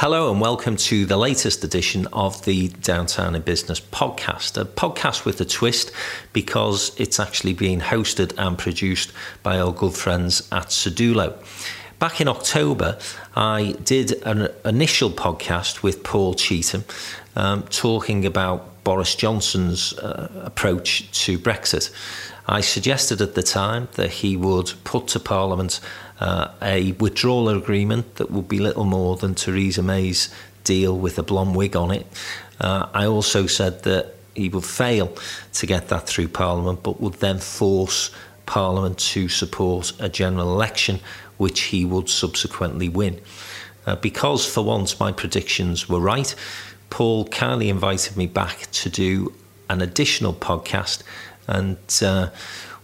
Hello and welcome to the latest edition of the Downtown in Business podcast. A podcast with a twist because it's actually being hosted and produced by our good friends at Sedulo. Back in October, I did an initial podcast with Paul Cheetham um, talking about Boris Johnson's uh, approach to Brexit. I suggested at the time that he would put to Parliament uh, a withdrawal agreement that would be little more than Theresa May's deal with a blonde wig on it. Uh, I also said that he would fail to get that through Parliament, but would then force Parliament to support a general election, which he would subsequently win. Uh, because for once my predictions were right, Paul kindly invited me back to do an additional podcast, and uh,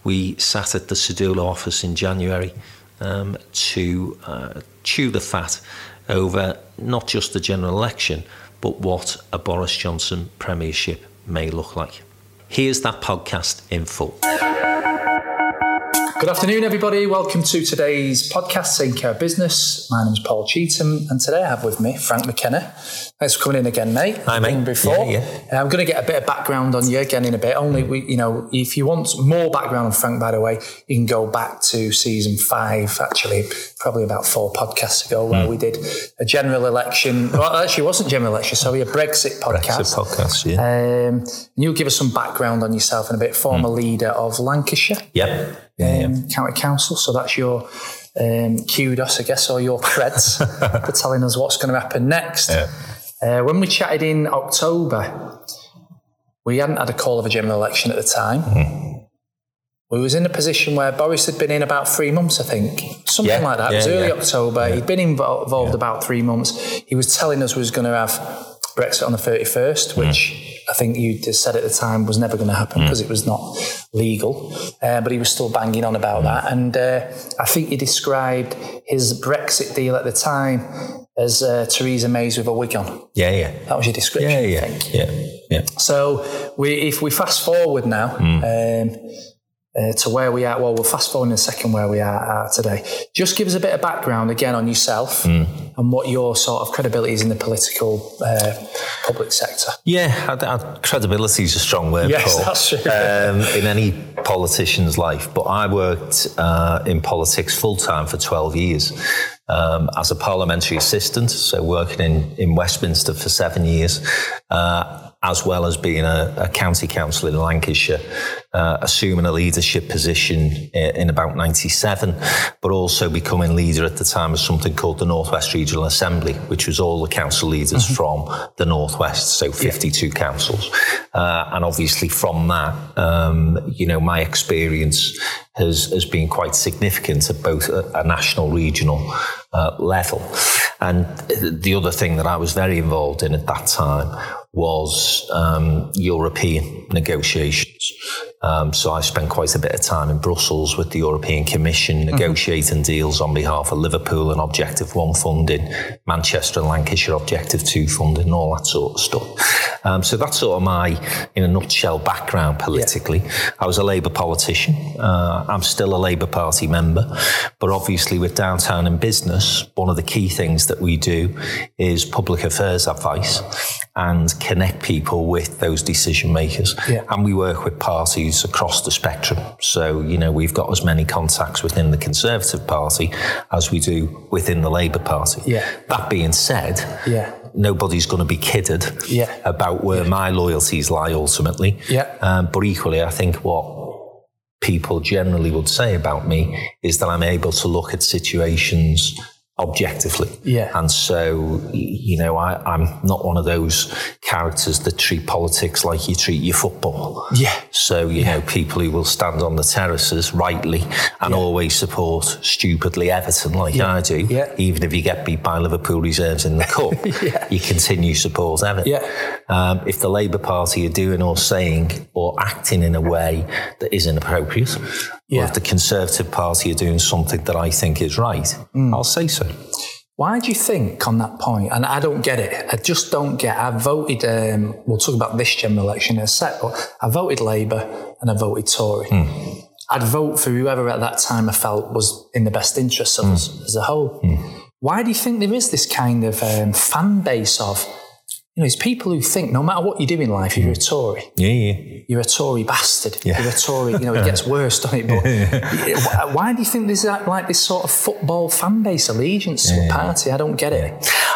we sat at the Sedulo office in January um, to uh, chew the fat over not just the general election, but what a Boris Johnson premiership may look like. Here's that podcast in full. Good afternoon, everybody. Welcome to today's podcast, Taking Care of Business. My name is Paul Cheetham, and today I have with me Frank McKenna. Thanks for coming in again, mate. Hi, mate. Before, yeah, yeah. Uh, I'm going to get a bit of background on you again in a bit. Only we, you know, if you want more background on Frank, by the way, you can go back to season five. Actually, probably about four podcasts ago, where mm. we did a general election. Well, actually, it wasn't general election. Sorry, a Brexit podcast. Brexit podcast. Yeah. Um, you'll give us some background on yourself and a bit. Former mm. leader of Lancashire. Yep yeah, um, county council. So that's your um, kudos, I guess, or your creds for telling us what's going to happen next. Yeah. Uh, when we chatted in October, we hadn't had a call of a general election at the time. Mm. We was in a position where Boris had been in about three months, I think, something yeah, like that. it was early October. He'd been involved, involved about three months. He was telling us we was going to have Brexit on the 31st, mm. which I think you just said at the time was never going to happen because mm. it was not legal. Uh, but he was still banging on about mm. that. And uh, I think he described his Brexit deal at the time as uh, Theresa May's with a wig on. Yeah, yeah. That was your description. Yeah, yeah, yeah, yeah. So we, if we fast forward now. Mm. Um, uh, to where we are. Well, we'll fast forward in a second where we are, today. Just give us a bit of background again on yourself mm. and what your sort of credibility is in the political uh, public sector. Yeah, I, I, credibility is a strong word, yes, Paul, that's true. Um, in any politician's life. But I worked uh, in politics full time for 12 years. Um, as a parliamentary assistant, so working in, in Westminster for seven years, uh, as well as being a, a county council in Lancashire, uh, assuming a leadership position in, in about 97, but also becoming leader at the time of something called the Northwest Regional Assembly, which was all the council leaders mm-hmm. from the Northwest, so 52 yeah. councils. Uh, and obviously from that, um, you know, my experience has, has been quite significant at both a, a national, regional uh, level. And the other thing that I was very involved in at that time was um, European negotiations. Um, so I spent quite a bit of time in Brussels with the European Commission mm-hmm. negotiating mm-hmm. deals on behalf of Liverpool and Objective 1 funding, Manchester and Lancashire Objective 2 funding, all that sort of stuff. Um, so that's sort of my, in a nutshell, background politically. Yeah. I was a Labour politician. Uh, I'm still a Labour Party member. But obviously, with Downtown in Business, one of the key things that we do is public affairs advice and connect people with those decision makers. Yeah. And we work with parties across the spectrum. So, you know, we've got as many contacts within the Conservative Party as we do within the Labour Party. Yeah. That being said, yeah. nobody's going to be kidded yeah. about where yeah. my loyalties lie ultimately. Yeah. Um, but equally, I think what people generally would say about me is that I'm able to look at situations objectively. Yeah. And so, you know, I, am not one of those characters that treat politics like you treat your football. Yeah. So, you yeah. know, people who will stand on the terraces rightly and yeah. always support stupidly Everton like yeah. I do, yeah. even if you get beat by Liverpool reserves in the cup, yeah. you continue support Everton. Yeah. Um, if the Labour Party are doing or saying or acting in a way that is inappropriate, yeah. or if the Conservative Party are doing something that I think is right, mm. I'll say so. Why do you think on that point? And I don't get it. I just don't get. I voted. Um, we'll talk about this general election in a sec. But I voted Labour and I voted Tory. Mm. I'd vote for whoever at that time I felt was in the best interest of mm. us as a whole. Mm. Why do you think there is this kind of um, fan base of you know, it's people who think no matter what you do in life, if you're a Tory. Yeah, yeah. You're a Tory bastard. Yeah. You're a Tory. You know, it gets worse, doesn't it? But why do you think there's like this sort of football fan base allegiance to a party? I don't get it.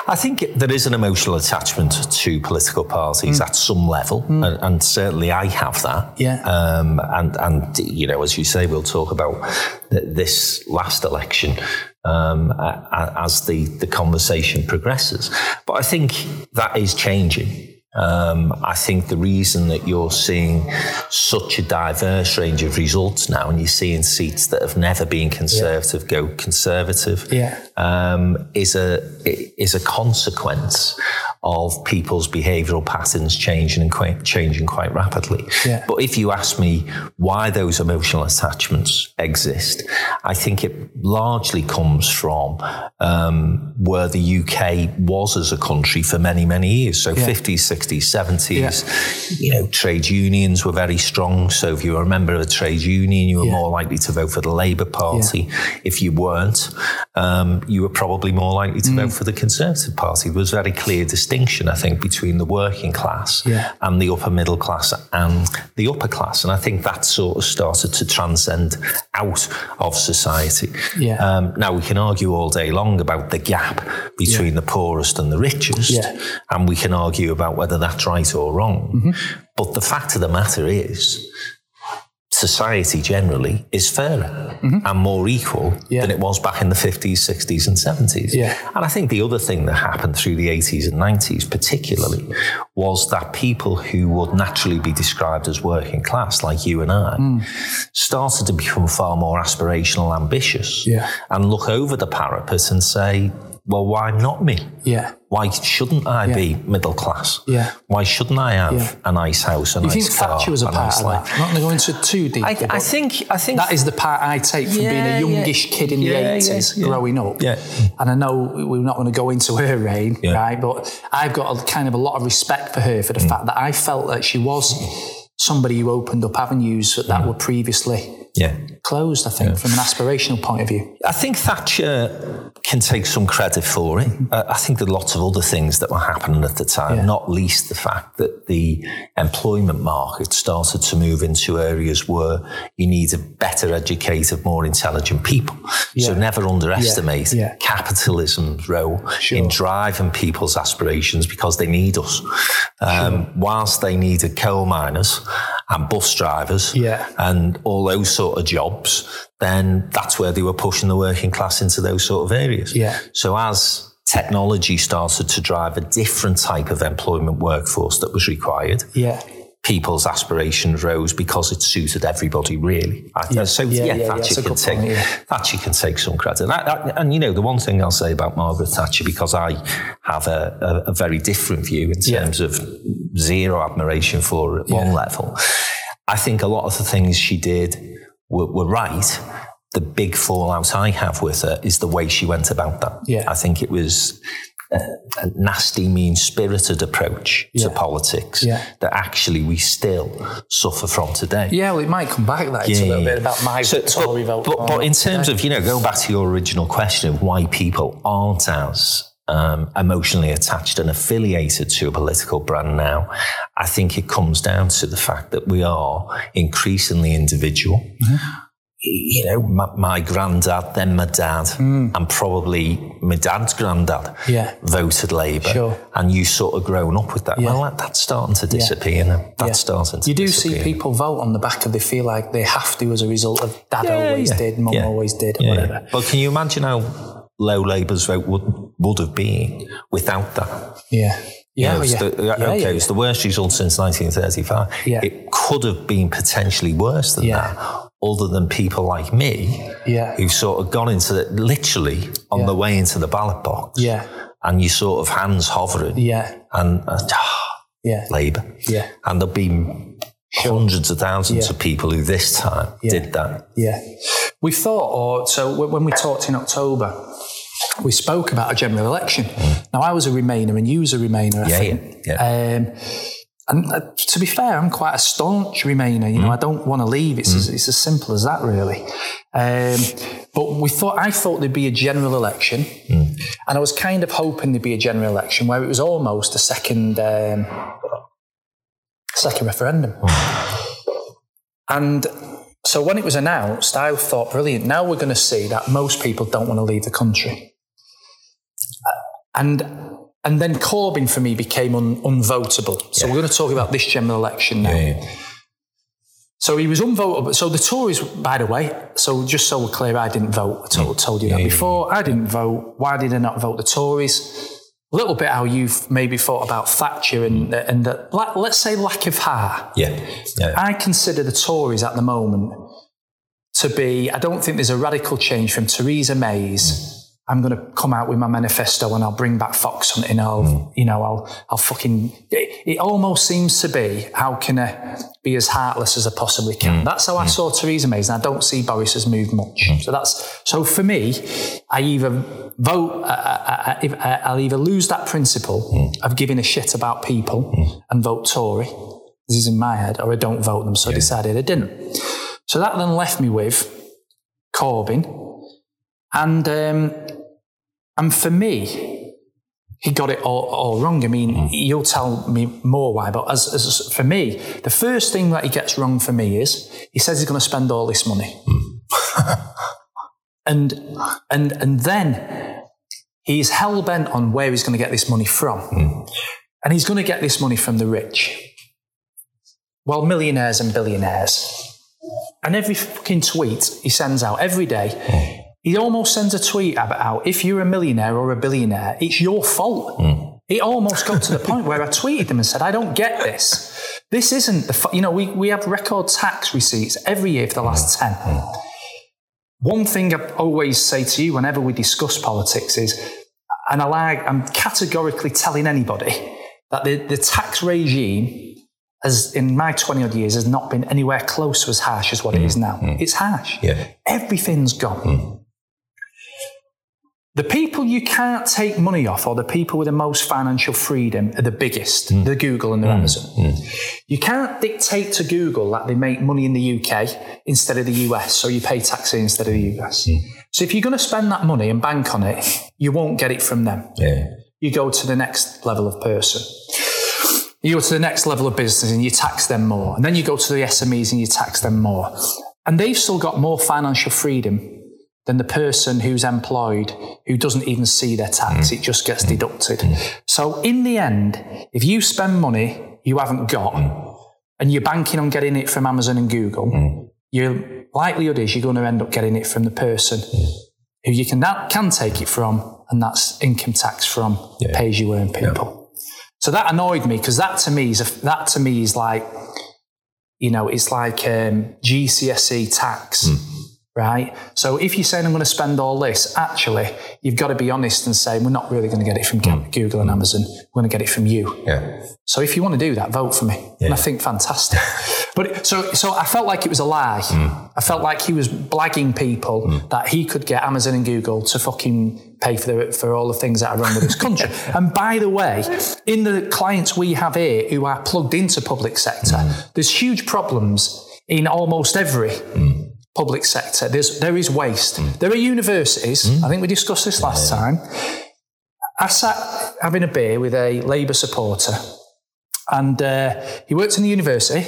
I think there is an emotional attachment to political parties mm. at some level, mm. and, and, certainly I have that. Yeah. Um, and and you know, as you say, we'll talk about this last election um, as the, the conversation progresses. But I think that is changing. Um, I think the reason that you're seeing such a diverse range of results now, and you're seeing seats that have never been conservative yeah. go conservative, yeah. um, is a is a consequence of people's behavioural patterns changing and quite, changing quite rapidly. Yeah. But if you ask me why those emotional attachments exist, I think it largely comes from um, where the UK was as a country for many, many years. So yeah. 50s, 60s, 70s, yeah. you know, trade unions were very strong. So if you were a member of a trade union, you were more likely to vote for the Labour Party. If you weren't, um, you were probably more likely to mm. vote for the Conservative Party. There was a very clear distinction I think, between the working class yeah. and the upper middle class and the upper class. And I think that sort of started to transcend out of society. Yeah. Um, now, we can argue all day long about the gap between yeah. the poorest and the richest. Yeah. And we can argue about whether that's right or wrong. Mm-hmm. But the fact of the matter is, society generally is fairer mm-hmm. and more equal yeah. than it was back in the 50s, 60s, and 70s. Yeah. And I think the other thing that happened through the 80s and 90s, particularly, was that people who would naturally be described as working class, like you and I, mm. started to become far more aspirational, ambitious, yeah. and look over the parapet and say, well, why not me? Yeah. Why shouldn't I yeah. be middle class? Yeah. Why shouldn't I have yeah. a nice house, a you nice think car? Thatcher was a part nice of life? that? I'm not going to go into too deep. I, I, think. I think that is the part I take from yeah, being a youngish kid in the eighties, growing up. Yeah. And I know we're not going to go into her reign, right? But I've got a, kind of a lot of respect for her for the mm. fact that I felt that she was somebody who opened up avenues that, that mm. were previously yeah. Closed, I think, yeah. from an aspirational point of view. I think Thatcher can take some credit for it. Uh, I think there are lots of other things that were happening at the time, yeah. not least the fact that the employment market started to move into areas where you needed better educated, more intelligent people. Yeah. So never underestimate capitalism's role sure. in driving people's aspirations because they need us. Um, sure. Whilst they needed coal miners and bus drivers and all those sort of jobs, then that's where they were pushing the working class into those sort of areas. Yeah. So as technology started to drive a different type of employment workforce that was required. Yeah. People's aspirations rose because it suited everybody, really. Yeah. So yeah, yeah, yeah Thatcher can take point, Thatcher can take some credit. And, I, and, you know, the one thing I'll say about Margaret Thatcher, because I have a, a, a very different view in terms of zero admiration for her at one level. I think a lot of the things she did were, were right. The big fallout I have with her is the way she went about that. Yeah. I think it was a, a nasty, mean spirited approach yeah. to politics yeah. that actually we still suffer from today. Yeah, well, it might come back that yeah. a little bit about my so, Tory but, vote. But, but in terms today. of, you know, going back to your original question of why people aren't as um, emotionally attached and affiliated to a political brand now, I think it comes down to the fact that we are increasingly individual. Mm-hmm. You know, my, my, granddad, then my dad, mm. and probably my dad's granddad yeah. voted Labour. Sure. And you sort of grown up with that. Yeah. Well, that, that's starting to disappear yeah. now. That's starting to You do disappear. see people vote on the back of they feel like they have to as a result of dad always did, mum always did, whatever. But can you imagine how low Labour's vote would, would have been without that. Yeah. Yeah, you know, yeah. The, yeah, okay, yeah, it's the worst result since 1935. Yeah. It could have been potentially worse than yeah. that, other than people like me, yeah. who've sort of gone into it literally on the way into the ballot box. Yeah. And you sort of hands hovering. Yeah. And uh, yeah. Labour. Yeah. And there've been sure. hundreds of thousands of people who this time did that. Yeah. We thought, or so when we talked in October, we spoke about a general election. Mm. Now, I was a Remainer and you was a Remainer, I yeah, think. Yeah, yeah. Um, and uh, to be fair, I'm quite a staunch Remainer. You know, mm. I don't want to leave. It's, mm. as, it's as simple as that, really. Um, but we thought, I thought there'd be a general election, mm. and I was kind of hoping there'd be a general election where it was almost a second, um, second referendum. Mm. And so when it was announced, I thought, brilliant. Now we're going to see that most people don't want to leave the country, and and then Corbyn for me became un, unvotable. So yeah. we're going to talk about this general election now. Yeah, yeah. So he was unvotable. So the Tories, by the way, so just so we're clear, I didn't vote. I told, told you that before. I didn't vote. Why did I not vote the Tories? A little bit how you've maybe thought about Thatcher and mm. and the, let's say lack of heart. Yeah. yeah. I consider the Tories at the moment to be. I don't think there's a radical change from Theresa May's. Mm I'm going to come out with my manifesto and I'll bring back fox hunting. I'll, mm. you know, I'll, I'll fucking. It, it, almost seems to be how can I be as heartless as I possibly can. Mm. That's how I mm. saw Theresa May's, and I don't see Boris has moved much. Mm. So that's so for me. I either vote. I, I, I, I'll either lose that principle mm. of giving a shit about people mm. and vote Tory. This is in my head, or I don't vote them. So yeah. I decided I didn't. So that then left me with Corbyn. And um, and for me, he got it all, all wrong. I mean, mm. you'll tell me more why, but as, as, for me, the first thing that he gets wrong for me is he says he's going to spend all this money. Mm. and, and, and then he's hell bent on where he's going to get this money from. Mm. And he's going to get this money from the rich. Well, millionaires and billionaires. And every fucking tweet he sends out every day, mm. He almost sends a tweet about out if you're a millionaire or a billionaire, it's your fault. Mm. It almost got to the point where I tweeted them and said, I don't get this. This isn't the, you know, we, we have record tax receipts every year for the last 10. Mm. One thing I always say to you whenever we discuss politics is, and I like, I'm categorically telling anybody that the, the tax regime has, in my 20 odd years, has not been anywhere close to as harsh as what mm. it is now. Mm. It's harsh. Yeah. Everything's gone. Mm. The people you can't take money off or the people with the most financial freedom are the biggest, mm. the Google and the mm. Amazon. Mm. You can't dictate to Google that they make money in the UK instead of the US, so you pay tax instead of the US. Mm. So if you're going to spend that money and bank on it, you won't get it from them. Yeah. You go to the next level of person. You go to the next level of business and you tax them more. And then you go to the SMEs and you tax them more. And they've still got more financial freedom than the person who's employed who doesn't even see their tax. Mm. It just gets deducted. Mm. So in the end, if you spend money you haven't got mm. and you're banking on getting it from Amazon and Google, mm. your likelihood is you're going to end up getting it from the person mm. who you can that can take it from, and that's income tax from yeah. pay as you earn people. Yeah. So that annoyed me because that to me is a, that to me is like, you know, it's like um, GCSE tax mm right? So if you're saying I'm going to spend all this, actually, you've got to be honest and say we're not really going to get it from mm. Google and Amazon. We're going to get it from you. Yeah. So if you want to do that, vote for me. Yeah. And I think fantastic. but so so I felt like it was a lie. Mm. I felt like he was blagging people mm. that he could get Amazon and Google to fucking pay for the, for all the things that are wrong with this country. and by the way, in the clients we have here who are plugged into public sector, mm. there's huge problems in almost every mm public sector. There's, there is waste. Mm. There are universities. Mm. I think we discussed this last yeah. time. I sat having a beer with a Labour supporter, and uh, he worked in the university.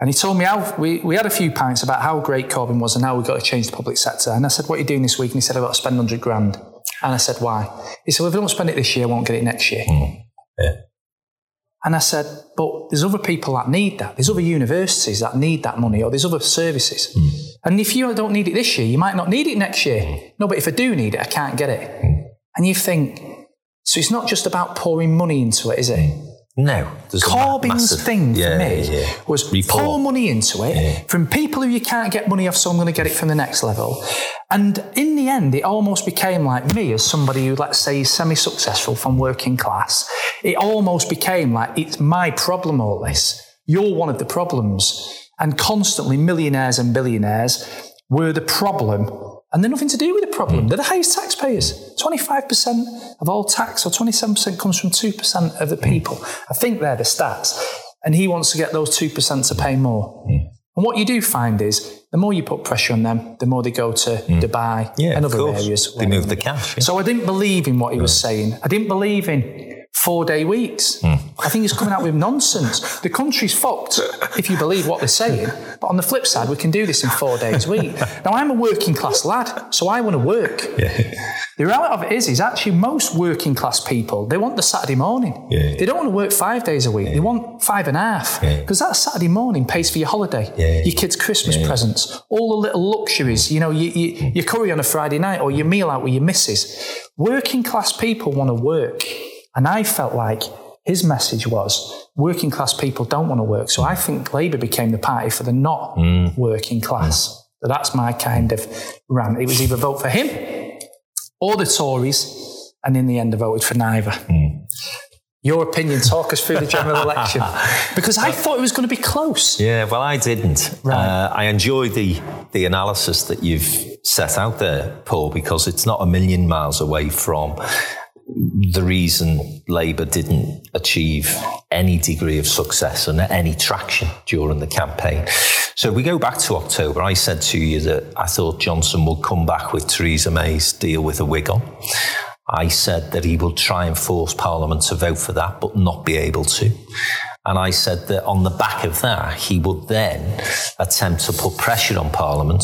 And he told me how we, we had a few pints about how great Corbyn was and how we've got to change the public sector. And I said, What are you doing this week? And he said, I've got to spend 100 grand. And I said, Why? He said, Well, if I don't spend it this year, I won't get it next year. Mm. Yeah. And I said, but there's other people that need that. There's other universities that need that money, or there's other services. Mm. And if you don't need it this year, you might not need it next year. Mm. No, but if I do need it, I can't get it. Mm. And you think, so it's not just about pouring money into it, is it? No. Corbyn's massive, thing yeah, for me yeah. was Report. pour money into it yeah. from people who you can't get money off, so I'm going to get it from the next level. And in the end, it almost became like me as somebody who, let's say, is semi successful from working class. It almost became like it's my problem, all this. You're one of the problems. And constantly, millionaires and billionaires were the problem and they're nothing to do with the problem. Mm. They're the highest taxpayers. 25% of all tax or 27% comes from 2% of the people. I think they're the stats. and he wants to get those 2% to pay more. Mm. And what you do find is the more you put pressure on them, the more they go to mm. Dubai yeah, and other areas. They move the cash. Yeah. So I didn't believe in what he was saying. I didn't believe in four day weeks. Mm. I think he's coming out with nonsense. The country's fucked if you believe what they're saying. But on the flip side, we can do this in four days a week. Now, I'm a working class lad, so I want to work. Yeah. The reality of it is, is actually most working class people, they want the Saturday morning. Yeah. They don't want to work five days a week. They want five and a half. Because that Saturday morning pays for your holiday, your kids' Christmas presents, all the little luxuries, you know, you, you, your curry on a Friday night or your meal out with your missus. Working class people want to work. And I felt like his message was working class people don't want to work. So I think Labour became the party for the not mm. working class. Mm. So that's my kind of rant. It was either vote for him or the Tories, and in the end, I voted for neither. Mm. Your opinion, talk us through the general election. Because I thought it was going to be close. Yeah, well, I didn't. Right. Uh, I enjoy the, the analysis that you've set out there, Paul, because it's not a million miles away from the reason Labour didn't achieve any degree of success and any traction during the campaign. So we go back to October. I said to you that I thought Johnson would come back with Theresa May's deal with a wig on. I said that he will try and force Parliament to vote for that, but not be able to. And I said that on the back of that, he would then attempt to put pressure on Parliament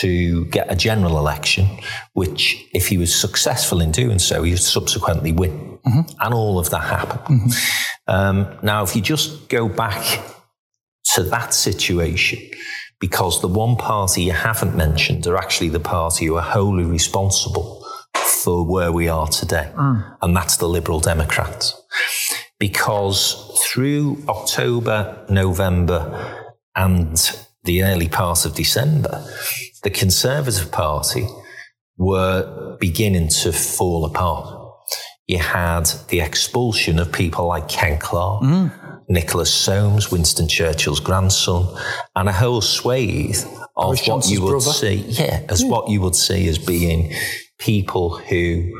to get a general election, which, if he was successful in doing so, he would subsequently win. Mm-hmm. And all of that happened. Mm-hmm. Um, now, if you just go back to that situation, because the one party you haven't mentioned are actually the party who are wholly responsible for where we are today, mm. and that's the Liberal Democrats. Because through October, November, and the early part of December, the Conservative Party were beginning to fall apart. You had the expulsion of people like Ken Clarke, mm. Nicholas Soames, Winston Churchill's grandson, and a whole swathe of what Johnson's you would brother. see, yeah, as yeah. what you would see as being people who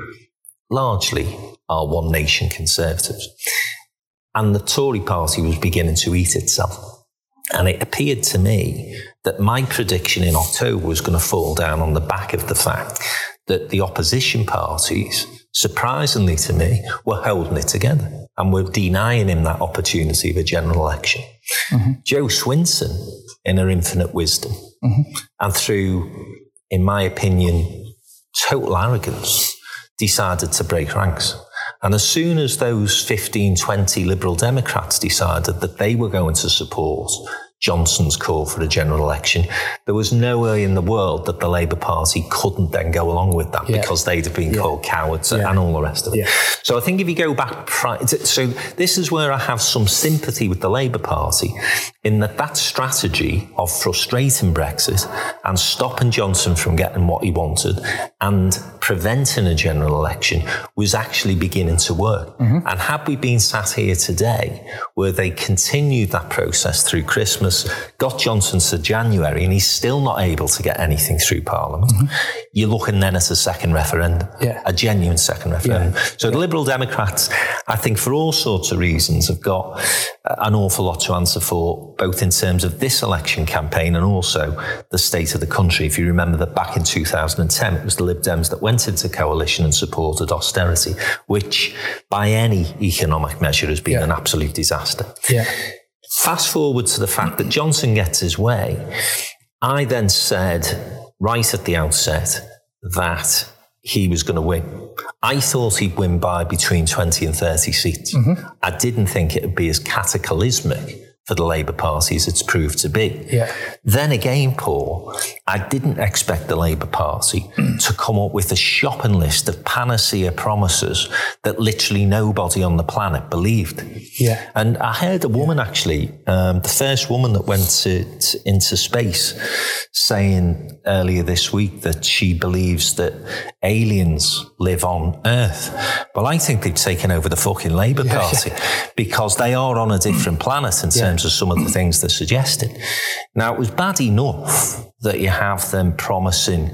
largely are one nation conservatives. And the Tory party was beginning to eat itself. And it appeared to me that my prediction in October was going to fall down on the back of the fact that the opposition parties, surprisingly to me, were holding it together and were denying him that opportunity of a general election. Mm-hmm. Jo Swinson, in her infinite wisdom, mm-hmm. and through, in my opinion, total arrogance, decided to break ranks. And as soon as those 15, 20 Liberal Democrats decided that they were going to support Johnson's call for a general election, there was no way in the world that the Labour Party couldn't then go along with that yeah. because they'd have been yeah. called cowards yeah. and all the rest of it. So I think if you go back, so this is where I have some sympathy with the Labour Party in that that strategy of frustrating Brexit and stopping Johnson from getting what he wanted and preventing a general election was actually beginning to work. Mm-hmm. And had we been sat here today where they continued that process through Christmas, got Johnson to January, and he's still not able to get anything through Parliament, mm-hmm. you're looking then at a second referendum, yeah. a genuine second referendum. Yeah. So yeah. the Liberal Democrats, I think for all sorts of reasons, have got an awful lot to answer for, both in terms of this election campaign and also the state of the country. If you remember that back in 2010, it was the Lib Dems that went into coalition and supported austerity, which by any economic measure has been an absolute disaster. Yeah. Fast forward to the fact that Johnson gets his way. I then said right at the outset that he was going to win. I thought he'd win by between 20 and 30 seats. Mm-hmm. I didn't think it would be as cataclysmic for the Labour Party as it's proved to be. Yeah. Then again, Paul, I didn't expect the Labour Party to come up with a shopping list of panacea promises that literally nobody on the planet believed. Yeah. And I heard a woman actually, um, the first woman that went to, to, into space, saying earlier this week that she believes that aliens live on Earth. Well, I think they've taken over the fucking Labour Party yeah. because they are on a different planet in terms terms of some of the things they're suggesting. Now, it was bad enough that you have them promising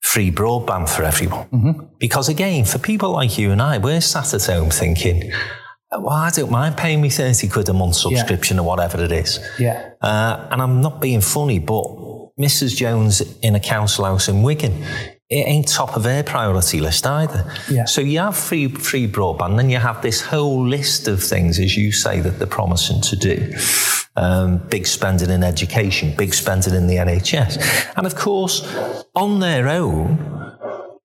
free broadband for everyone. Mm-hmm. Because again, for people like you and I, we're sat at home thinking, well, I don't mind paying me 30 quid a month subscription yeah. or whatever it is. Yeah. Uh, and I'm not being funny, but Mrs. Jones in a council house in Wigan, it ain't top of their priority list either. Yeah. So you have free free broadband, then you have this whole list of things, as you say, that they're promising to do. Um, big spending in education, big spending in the NHS, and of course, on their own,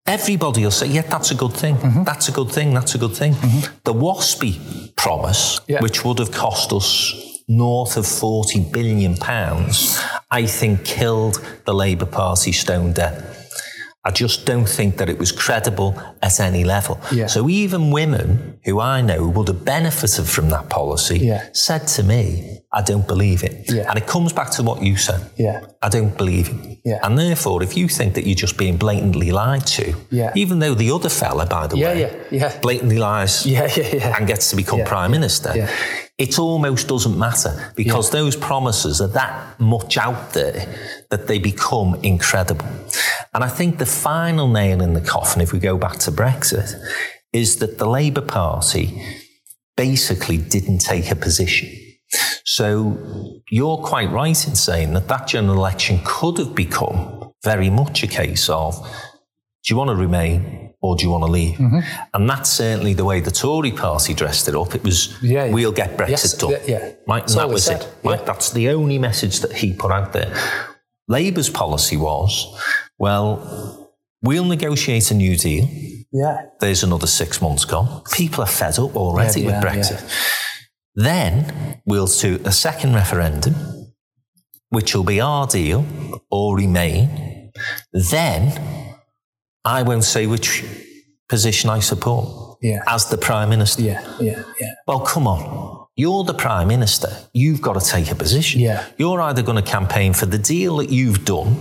everybody will say, "Yeah, that's a good thing. Mm-hmm. That's a good thing. That's a good thing." Mm-hmm. The WASPI promise, yeah. which would have cost us north of 40 billion pounds, I think killed the Labour Party stone dead. I just don't think that it was credible at any level. Yeah. So even women who I know would have benefited from that policy yeah. said to me, I don't believe it. Yeah. And it comes back to what you said. Yeah. I don't believe it. Yeah. And therefore, if you think that you're just being blatantly lied to, even though the other fella, by the way, yeah, yeah. blatantly lies yeah, yeah, yeah. and gets to become Prime Minister, yeah it almost doesn't matter because yeah. those promises are that much out there that they become incredible. And I think the final nail in the coffin, if we go back to Brexit, is that the Labour Party basically didn't take a position. So you're quite right in saying that that general election could have become very much a case of do you want to remain or do you want to leave? Mm-hmm. And that's certainly the way the Tory party dressed it up. It was, yeah, yeah. we'll get Brexit yes, done. Yeah, Right? And that was it. Right? That's the only message that he put out there. Labour's policy was, well, we'll negotiate a new deal. Yeah. There's another six months gone. People are fed up already with Brexit. Then we'll do a second referendum, which will be our deal or remain. Then I won't say which position I support yeah. as the Prime Minister. Yeah, yeah, yeah. Well, come on. You're the Prime Minister. You've got to take a position. Yeah. You're either going to campaign for the deal that you've done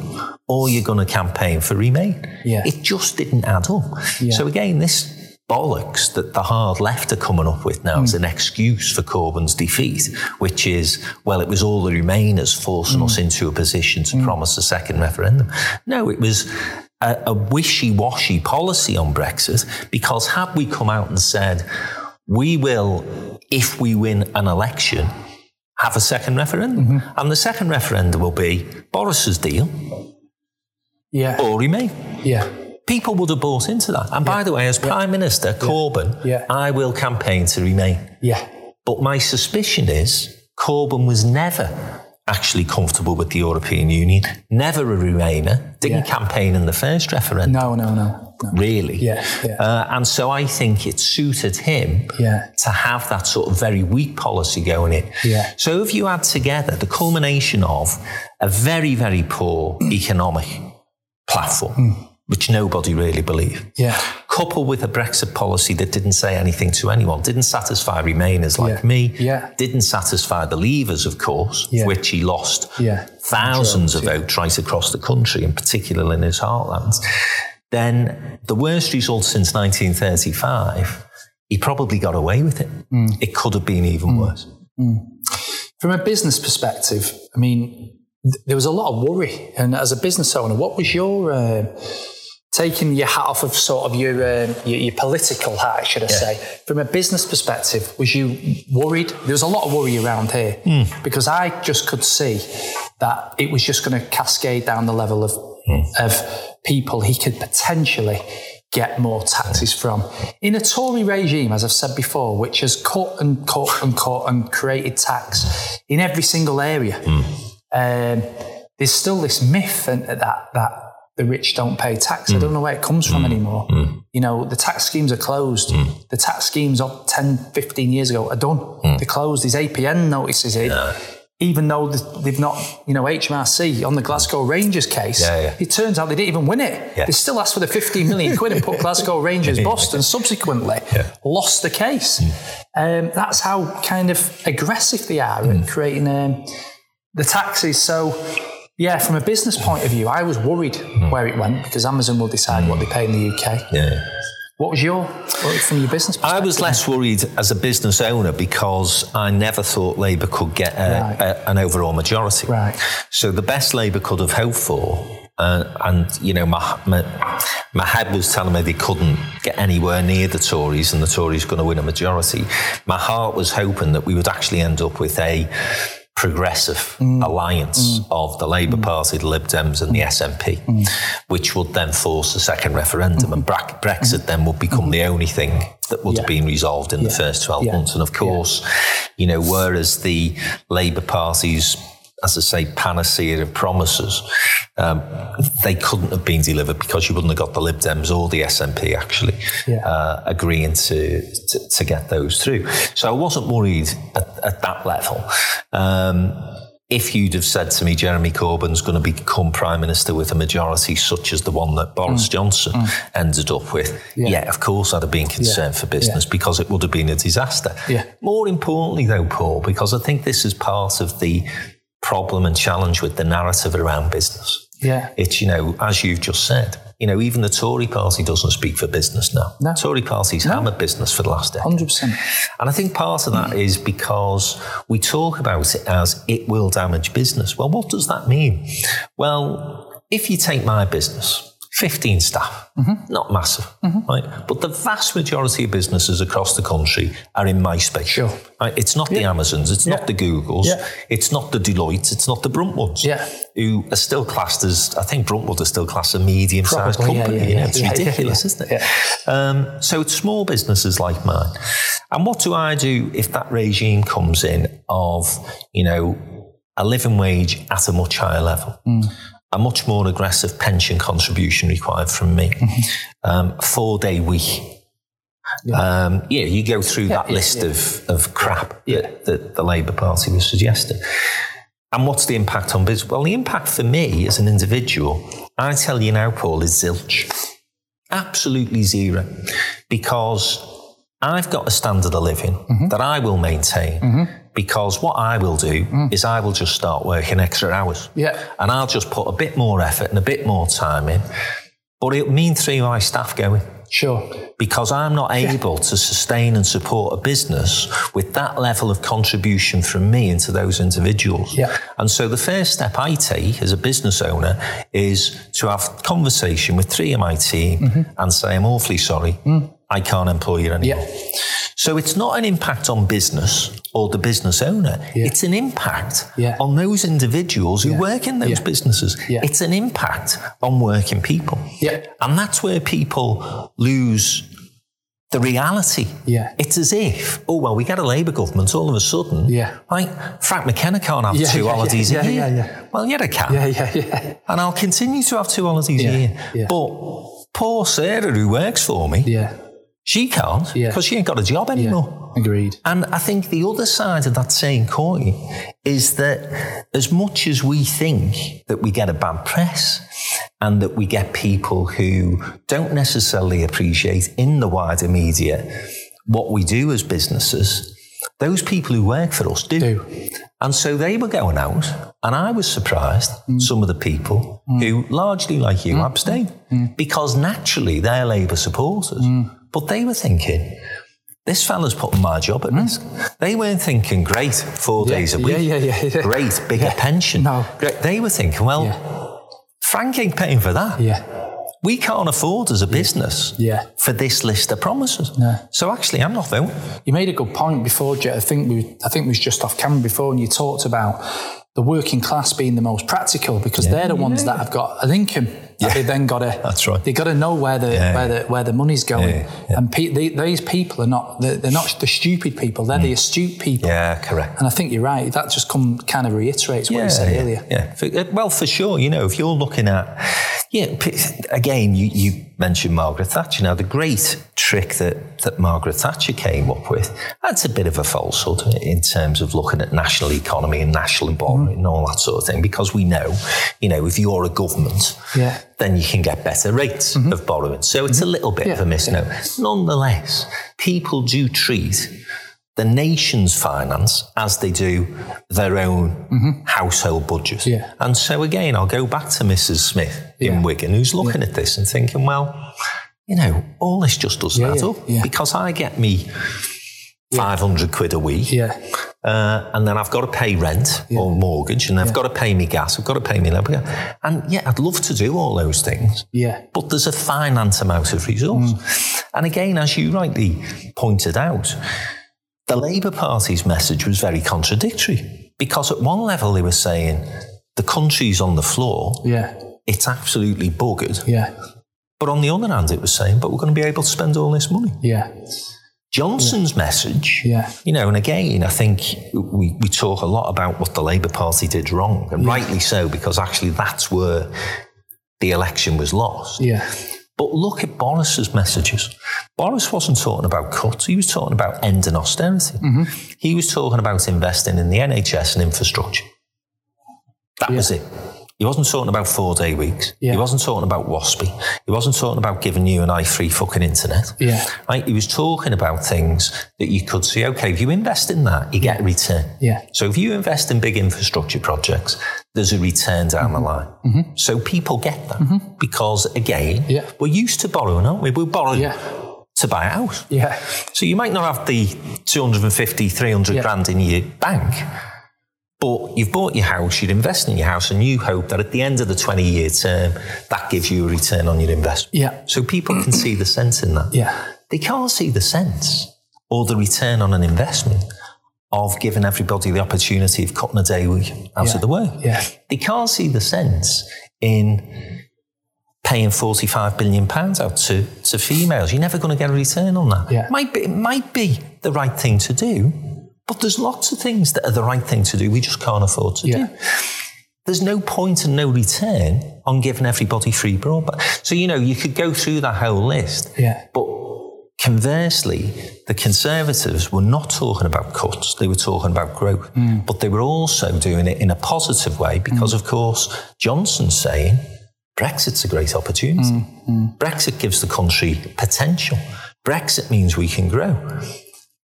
or you're going to campaign for Remain. Yeah. It just didn't add up. Yeah. So, again, this bollocks that the hard left are coming up with now mm. as an excuse for Corbyn's defeat, which is, well, it was all the Remainers forcing mm. us into a position to mm. promise a second referendum. No, it was a, a wishy washy policy on Brexit because had we come out and said, we will, if we win an election, have a second referendum. Mm-hmm. And the second referendum will be Boris's deal yeah. or remain. Yeah. People would have bought into that. And yeah. by the way, as Prime Minister, Corbyn, yeah. I will campaign to remain. Yeah. But my suspicion is Corbyn was never actually comfortable with the European Union, never a Remainer, didn't yeah. campaign in the first referendum. No, no, no. no. Really? Yeah. yeah. Uh, and so I think it suited him yeah. to have that sort of very weak policy going in. Yeah. So if you add together the culmination of a very, very poor economic platform, mm which nobody really believed. Yeah. Coupled with a Brexit policy that didn't say anything to anyone, didn't satisfy Remainers like yeah. me, yeah. didn't satisfy the Leavers, of course, yeah. which he lost yeah. thousands of votes right across the country, and particularly in his heartlands. Then the worst result since 1935, he probably got away with it. Mm. It could have been even mm. worse. Mm. From a business perspective, I mean, th- there was a lot of worry. And as a business owner, what was your uh, taking your hat off of sort of your um, your, your, political hat, should I yeah. say? From a business perspective, was you worried? There was a lot of worry around here mm. because I just could see that it was just going to cascade down the level of mm. of people he could potentially get more taxes from. In a Tory regime, as I've said before, which has cut and cut and cut and created tax in every single area, mm. um, there's still this myth and that that the rich don't pay tax. Mm. I don't know where it comes from mm. anymore. Mm. You know, the tax schemes are closed. Mm. The tax schemes of 10, 15 years ago are done. Mm. They're closed. These APN notices. Yeah. Even though they've not, you know, HMRC on the Glasgow Rangers case, yeah, yeah. it turns out they didn't even win it. They still asked for the 15 million quid and put Glasgow Rangers bust and subsequently lost the case. Um, that's how kind of aggressive they are in creating um, the taxes. So, yeah, from a business point of view, I was worried mm. where it went because Amazon will decide mm. what they pay in the UK. Yeah. What was your, from your business I was less worried as a business owner because I never thought Labour could get a, right. a, an overall majority. Right. So the best Labour could have hoped for Uh, and you know, my, my my head was telling me they couldn't get anywhere near the Tories, and the Tories going to win a majority. My heart was hoping that we would actually end up with a progressive mm. alliance mm. of the Labour mm. Party, the Lib Dems, and the SNP, mm. which would then force a second referendum, and Brexit mm-hmm. then would become the only thing that would yeah. have been resolved in yeah. the first 12 yeah. months. And of course, you know, whereas the Labour Party's as I say, panacea of promises, um, they couldn't have been delivered because you wouldn't have got the Lib Dems or the SNP actually yeah. uh, agreeing to, to, to get those through. So I wasn't worried at, at that level. Um, if you'd have said to me, Jeremy Corbyn's going to become prime minister with a majority such as the one that Boris mm. Johnson mm. ended up with, yeah. yeah. of course I'd have been concerned yeah. for business yeah. because it would have been a disaster. More importantly, though, Paul, because I think this is part of the problem and challenge with the narrative around business. Yeah. It's, you know, as you've just said, you know, even the Tory party doesn't speak for business now. No. Tory party's no. hammered business for the last decade. 100%. And I think part of that mm. because we talk about it as it will damage business. Well, what does that mean? Well, if you take my business, 15 staff, mm-hmm. not massive, mm-hmm. right? But the vast majority of businesses across the country are in my space. Sure. Right? It's not yeah. the Amazons, it's yeah. not the Googles, yeah. it's not the Deloittes, it's not the Bruntwoods, yeah. who are still classed as, I think Bruntwood is still classed as a medium sized company. You know, it's ridiculous, isn't it? Um, so it's small businesses like mine. And what do I do if that regime comes in of, you know, a living wage at a much higher level? Mm a much more aggressive pension contribution required from me. Mm-hmm. Um, four day week. Yeah. Um, yeah, you go through yeah, that yeah, list Of, of crap that, that the Labour Party was suggesting. And what's the impact on business? Well, the impact for me as an individual, I tell you now, Paul, is zilch. Absolutely zero. Because I've got a standard of living mm-hmm. that I will maintain. Mm-hmm because what I will do mm. is I will just start working extra hours. Yeah. And I'll just put a bit more effort and a bit more time in. But it'll mean three of my staff going. Sure. Because I'm not able yeah. to sustain and support a business with that level of contribution from me into those individuals. Yeah. And so the first step I take as a business owner is to have conversation with three of my team mm-hmm. and say, I'm awfully sorry. Mm. I can't employ you anymore. Yeah. So it's not an impact on business or the business owner. Yeah. It's an impact yeah. on those individuals who yeah. work in those businesses. It's an impact on working people. And that's where people lose the reality. Yeah. It's as if, oh, well, we get a Labour government all of a sudden. Yeah. Like, Frank McKenna can't have two holidays a year. Yeah, yeah, Well, yeah, I can. Yeah, yeah, yeah. And I'll continue to have two holidays a year. But poor Sarah, who works for me, yeah she can't because she ain't got a job anymore. Yeah, agreed. And I think the other side of that same coin is that as much as we think that we get a bad press and that we get people who don't necessarily appreciate in the wider media what we do as businesses, those people who work for us do. do. And so they were going out, and I was surprised, mm. some of the people mm. who, largely like you, mm. abstained mm. because naturally they're Labour supporters. Mm. But they were thinking, this fella's putting my job at mm. risk. They weren't thinking, great, four yeah, days a week. Yeah, yeah, yeah, Great, bigger pension. No. Great. They were thinking, well, Frank ain't paying for that. Yeah. We can't afford as a business yeah. for this list of promises. No. So actually, I'm not voting. You made a good point before, Jet. I think we, I think we was just off camera before, and you talked about the working class being the most practical because they're the ones that have got an income yeah. they then got to. That's right. They got to know where the yeah. where the where the money's going. Yeah, and pe- they, these people are not. They're, they're, not the stupid people. They're mm. the astute people. Yeah, correct. And I think you're right. That just come kind of reiterates what you said earlier. Yeah. For, uh, well, for sure. You know, if you're looking at, yeah, again, you you mentioned Margaret Thatcher. Now, the great trick that, that Margaret Thatcher came up with, that's a bit of a falsehood in terms of looking at national economy and national borrowing mm. and all that sort of thing, because we know, you know, if you're a government, yeah. Then you can get better rates mm-hmm. of borrowing. So it's mm-hmm. a little bit yeah. of a misnomer. Yeah. Nonetheless, people do treat the nation's finance as they do their own mm-hmm. household budget. Yeah. And so again, I'll go back to Mrs. Smith in. Wigan, who's looking yeah. at this and thinking, well, you know, all this just doesn't add up because I get me 500 quid a week. Yeah. Uh, and then I've got to pay rent or mortgage, and I've got to pay me gas, I've got to pay me labor. And yeah, I'd love to do all those things. Yeah. But there's a finite amount of resource. And again, as you rightly pointed out, the Labour Party's message was very contradictory because at one level they were saying the country's on the floor, Yeah. it's absolutely buggered. Yeah. But on the other hand, it was saying, but we're going to be able to spend all this money. Yeah. Johnson's message, Yeah. you know, and again, I think we, we talk a lot about what the Labour Party did wrong, and rightly so, because actually that's where the election was lost. Yeah. But look at Boris's messages. Boris wasn't talking about cuts, he was talking about ending austerity. Mm-hmm. He was talking about investing in the NHS and infrastructure. That was it. He wasn't talking about four day weeks. He wasn't talking about WASPI. He wasn't talking about giving you and I free fucking internet. Yeah. Right? He was talking about things that you could see, okay, if you invest in that, you get a return. Yeah. So if you invest in big infrastructure projects, there's a return down the line. So people get that because, again, Mm-hmm. Yeah. we're used to borrowing, aren't we? We borrow Yeah. to buy a house. Yeah. So you might not have the 250, 300 Yeah. grand in your bank, but you've bought your house, you're investing in your house, and you hope that at the end of the 20 year term, that gives you a return on your investment. Yeah. So people can see the sense in that. Yeah. They can't see the sense or the return on an investment of giving everybody the opportunity of cutting a day week out Yeah. of the way. Yeah. They can't see the sense in paying 45 billion pounds out to, to females. You're never going to get a return on that. Yeah. Might be, it might be the right thing to do, but there's lots of things that are the right thing to do. We just can't afford to Yeah. do. There's no point and no return on giving everybody free broadband. So, you know, you could go through that whole list. Yeah. But conversely, the Conservatives were not talking about cuts, they were talking about growth. Mm. But they were also doing it in a positive way because, mm. of course, Johnson's saying Brexit's a great opportunity. Mm, Brexit gives the country potential. Brexit means we can grow.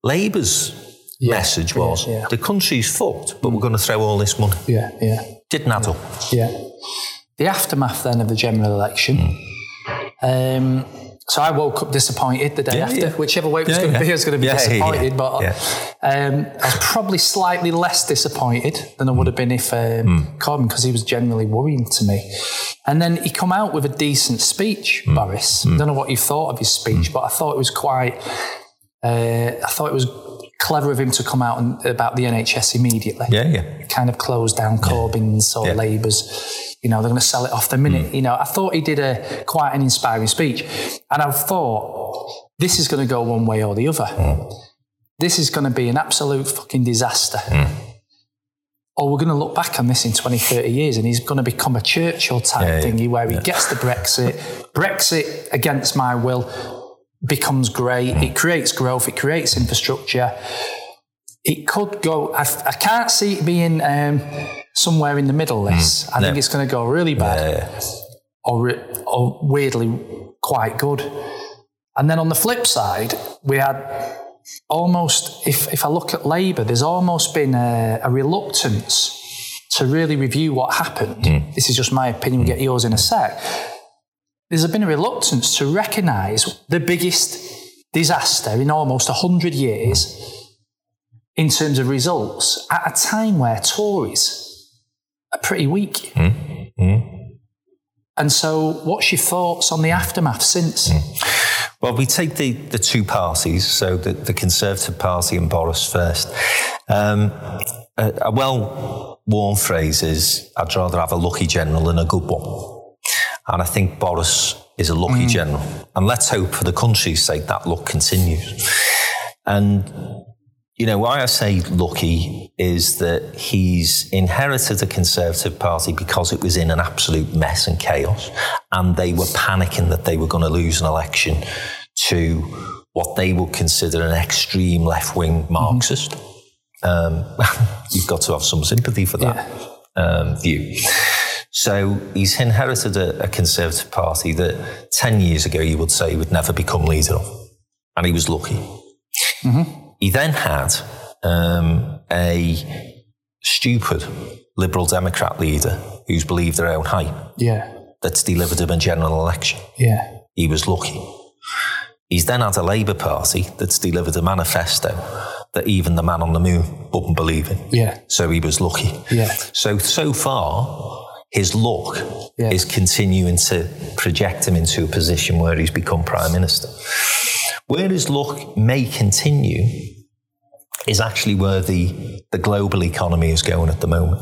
Labour's message was the country's fucked, but we're going to throw all this money. Yeah. Yeah. Didn't add up. Yeah. The aftermath then of the general election. Um, so I woke up disappointed the day Yeah, after. yeah. Whichever way it was Yeah, going to be, I was going to be disappointed. But Yeah. um, I was probably slightly less disappointed than I would have been if um, Corbyn, because he was generally worrying to me. And then he come out with a decent speech, Boris. I don't know what you thought of his speech, but I thought it was quite. Uh, I thought it was clever of him to come out and, about the NHS immediately Yeah, yeah. kind of close down Corbyn's or Yeah. Labour's. You know, they're going to sell it off the minute. Mm. You know, I thought he did a quite an inspiring speech, and I thought this is going to go one way or the other. Mm. This is going to be an absolute fucking disaster. Mm. Or we're going to look back on this in 20, 30 years and he's going to become a Churchill type Yeah, yeah. thingy where he gets the Brexit. Brexit, against my will, becomes great. It creates growth, it creates infrastructure. It could go, I, I can't see it being um, somewhere in the middle, this. I think it's going to go really bad Uh, or, or weirdly quite good. And then on the flip side, we had almost, if, if I look at Labour, there's almost been a, a reluctance to really review what happened. This is just my opinion, we'll get yours in a sec. There's been a reluctance to recognise the biggest disaster in almost 100 years in terms of results at a time where Tories are pretty weak. And so, what's your thoughts on the aftermath since? Well, we take the, the two parties, so the, the Conservative Party and Boris first. Um, a, a well worn phrase is I'd rather have a lucky general than a good one. And I think Boris is a lucky general. And let's hope for the country's sake that luck continues. And you know, why I say lucky is that he's inherited a Conservative Party because it was in an absolute mess and chaos. And they were panicking that they were going to lose an election to what they would consider an extreme left wing Marxist. Um, you've got to have some sympathy for that um, view. So he's inherited a, a Conservative Party that 10 years ago you would say he would never become leader of. And he was lucky. He then had um, a stupid Liberal Democrat leader who's believed their own hype Yeah, that's delivered him a general election. yeah, He was lucky. He's then had a Labour Party that's delivered a manifesto that even the man on the moon wouldn't believe in. Yeah. So he was lucky. Yeah. So, so far, his luck Yeah. is continuing to project him into a position where he's become prime minister. Where his luck may continue is actually where the, the global economy is going at the moment.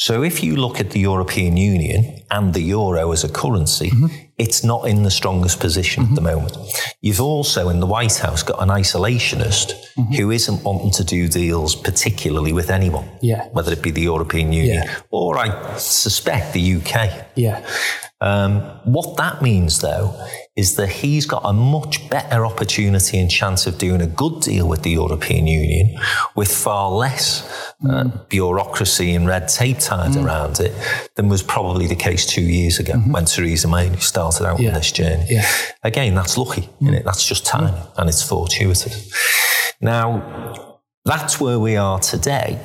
So if you look at the European Union and the euro as a currency, mm-hmm. it's not in the strongest position at the mm-hmm. moment. You've also in the White House got an isolationist mm-hmm. who isn't wanting to do deals particularly with anyone, Yeah. whether it be the European Union Yeah. or I suspect the UK. Yeah. Um, what that means, though, is that he's got a much better opportunity and chance of doing a good deal with the European Union with far less uh, mm. bureaucracy and red tape tied mm. around it than was probably the case two years ago mm-hmm. when Theresa May started out Yeah. on this journey. Yeah. Again, that's lucky, mm. it? That's just timing and it's fortuitous. Now, that's where we are today.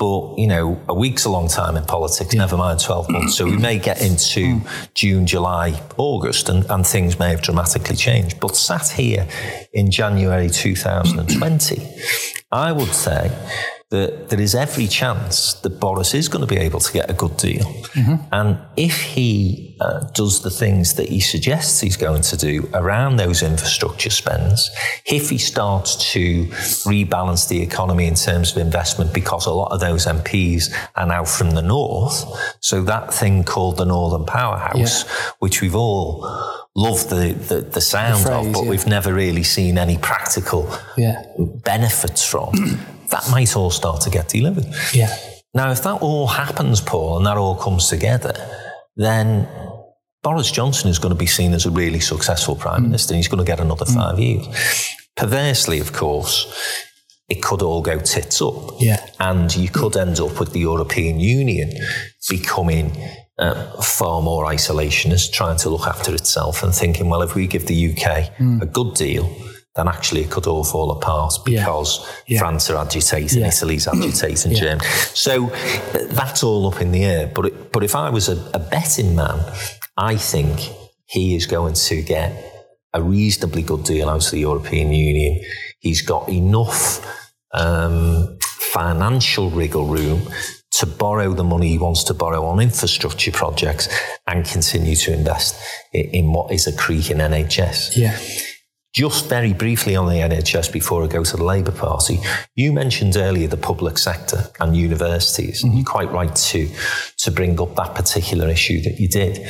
But, you know, a week's a long time in politics, never mind 12 months. So we may get mm. into mm. June, July, August, and, and things may have dramatically changed. But sat here in January 2020, I would say that there is every chance that Boris is going to be able to get a good deal. And if he uh, does the things that he suggests he's going to do around those infrastructure spends, if he starts to rebalance the economy in terms of investment, because a lot of those MPs are now from the north, so that thing called the Northern Powerhouse, which we've all loved the, the, the sound phrase, of, but yeah. we've never really seen any practical Yeah. benefits from, that might all start to get delivered. Yeah. Now, if that all happens, Paul, and that all comes together, then Boris Johnson is going to be seen as a really successful prime hmm. minister and he's going to get another hmm. five years. Perversely, of course, it could all go tits up. Yeah. And you could end up with the European Union becoming uh, far more isolationist, trying to look after itself and thinking, well, if we give the UK hmm. a good deal, then actually it could all fall apart because Yeah. France are agitating, Yeah. Italy's agitating, Yeah. Germany. So uh, that's all up in the air. But it, but if I was a, a betting man, I think he is going to get a reasonably good deal out of the European Union. He's got enough um, financial wriggle room to borrow the money he wants to borrow on infrastructure projects and continue to invest in, in what is a creaking NHS. Yeah. Just very briefly on the NHS before I go to the Labour Party, you mentioned earlier the public sector and universities, and you're mm-hmm. quite right to, to bring up that particular issue that you did.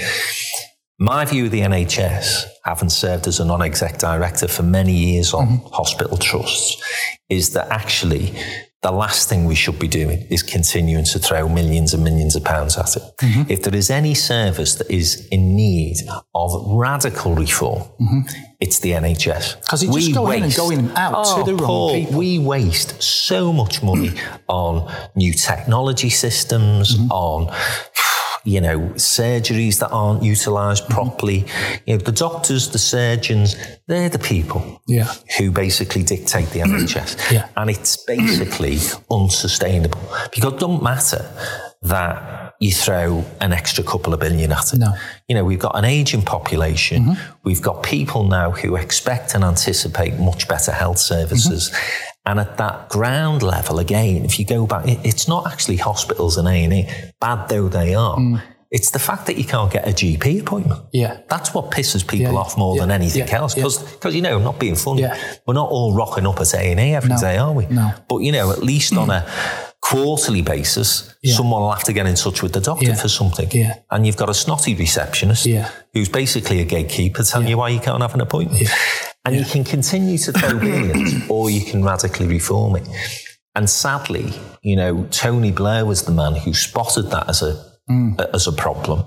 My view of the NHS, having served as a non exec director for many years on mm-hmm. hospital trusts, is that actually the last thing we should be doing is continuing to throw millions and millions of pounds at it. If there is any service that is in need of radical reform, it's the NHS. 'Cause it's just We going in and waste- going out to Oh, the wrong Paul, people. We waste so much money on new technology systems, Mm-hmm. on you know, surgeries that aren't utilized Mm-hmm. properly. You know, the doctors, the surgeons, they're the people Yeah. who basically dictate the NHS. Yeah. And it's basically unsustainable because it doesn't matter that you throw an extra couple of billion at it. No. You know, we've got an aging population. We've got people now who expect and anticipate much better health services. And at that ground level, again, if you go back, it- it's not actually hospitals and A&E, bad though they are. Mm. It's the fact that you can't get a GP appointment. Yeah. That's what pisses people Yeah, off more yeah, than anything yeah, else. Because, you know, not being funny, we're not all rocking up at A&E every day, No, are we? no. But, you know, at least on a quarterly basis, Yeah. someone will have to get in touch with the doctor Yeah. for something. Yeah. And you've got a snotty receptionist who's basically a gatekeeper telling you why you can't have an appointment. And you can continue to throw billions or you can radically reform it. And sadly, you know, Tony Blair was the man who spotted that as a as a problem,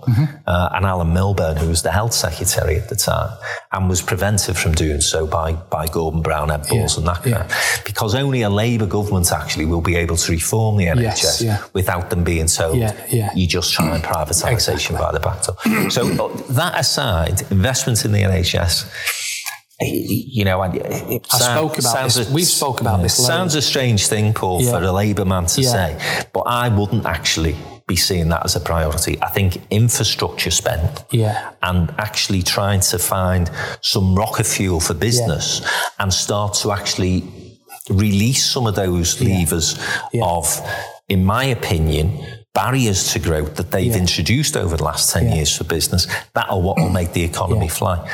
uh, and Alan Milburn, who was the health secretary at the time, and was prevented from doing so by by Gordon Brown, Ed Balls, and that yeah. because only a Labour government actually will be able to reform the NHS yeah. without them being told Yeah, yeah. you just try and privatisation by the back door. So uh, that aside, investments in the NHS. You know, I, it I sound- spoke about this. a- We've spoke about yeah, this loads. Sounds a strange thing, Paul, Yeah. for a Labour man to Yeah. say, but I wouldn't actually be seeing that as a priority. I think infrastructure spend Yeah. and actually trying to find some rocket fuel for business and start to actually release some of those levers of, in my opinion, barriers to growth that they've introduced over the last 10 Yeah. years for business, that are what will make the economy Yeah. fly.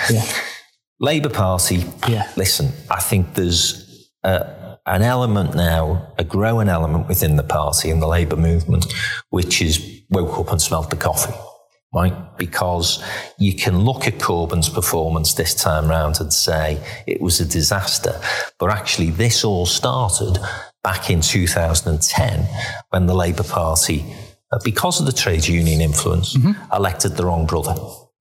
Labour Party, Yeah. listen, I think there's a, an element now, a growing element within the party and the Labour movement, which is woke up and smelt the coffee, right? Because you can look at Corbyn's performance this time round and say it was a disaster. But actually, this all started back in 2010 when the Labour Party, uh, because of the trade union influence, mm-hmm. elected the wrong brother.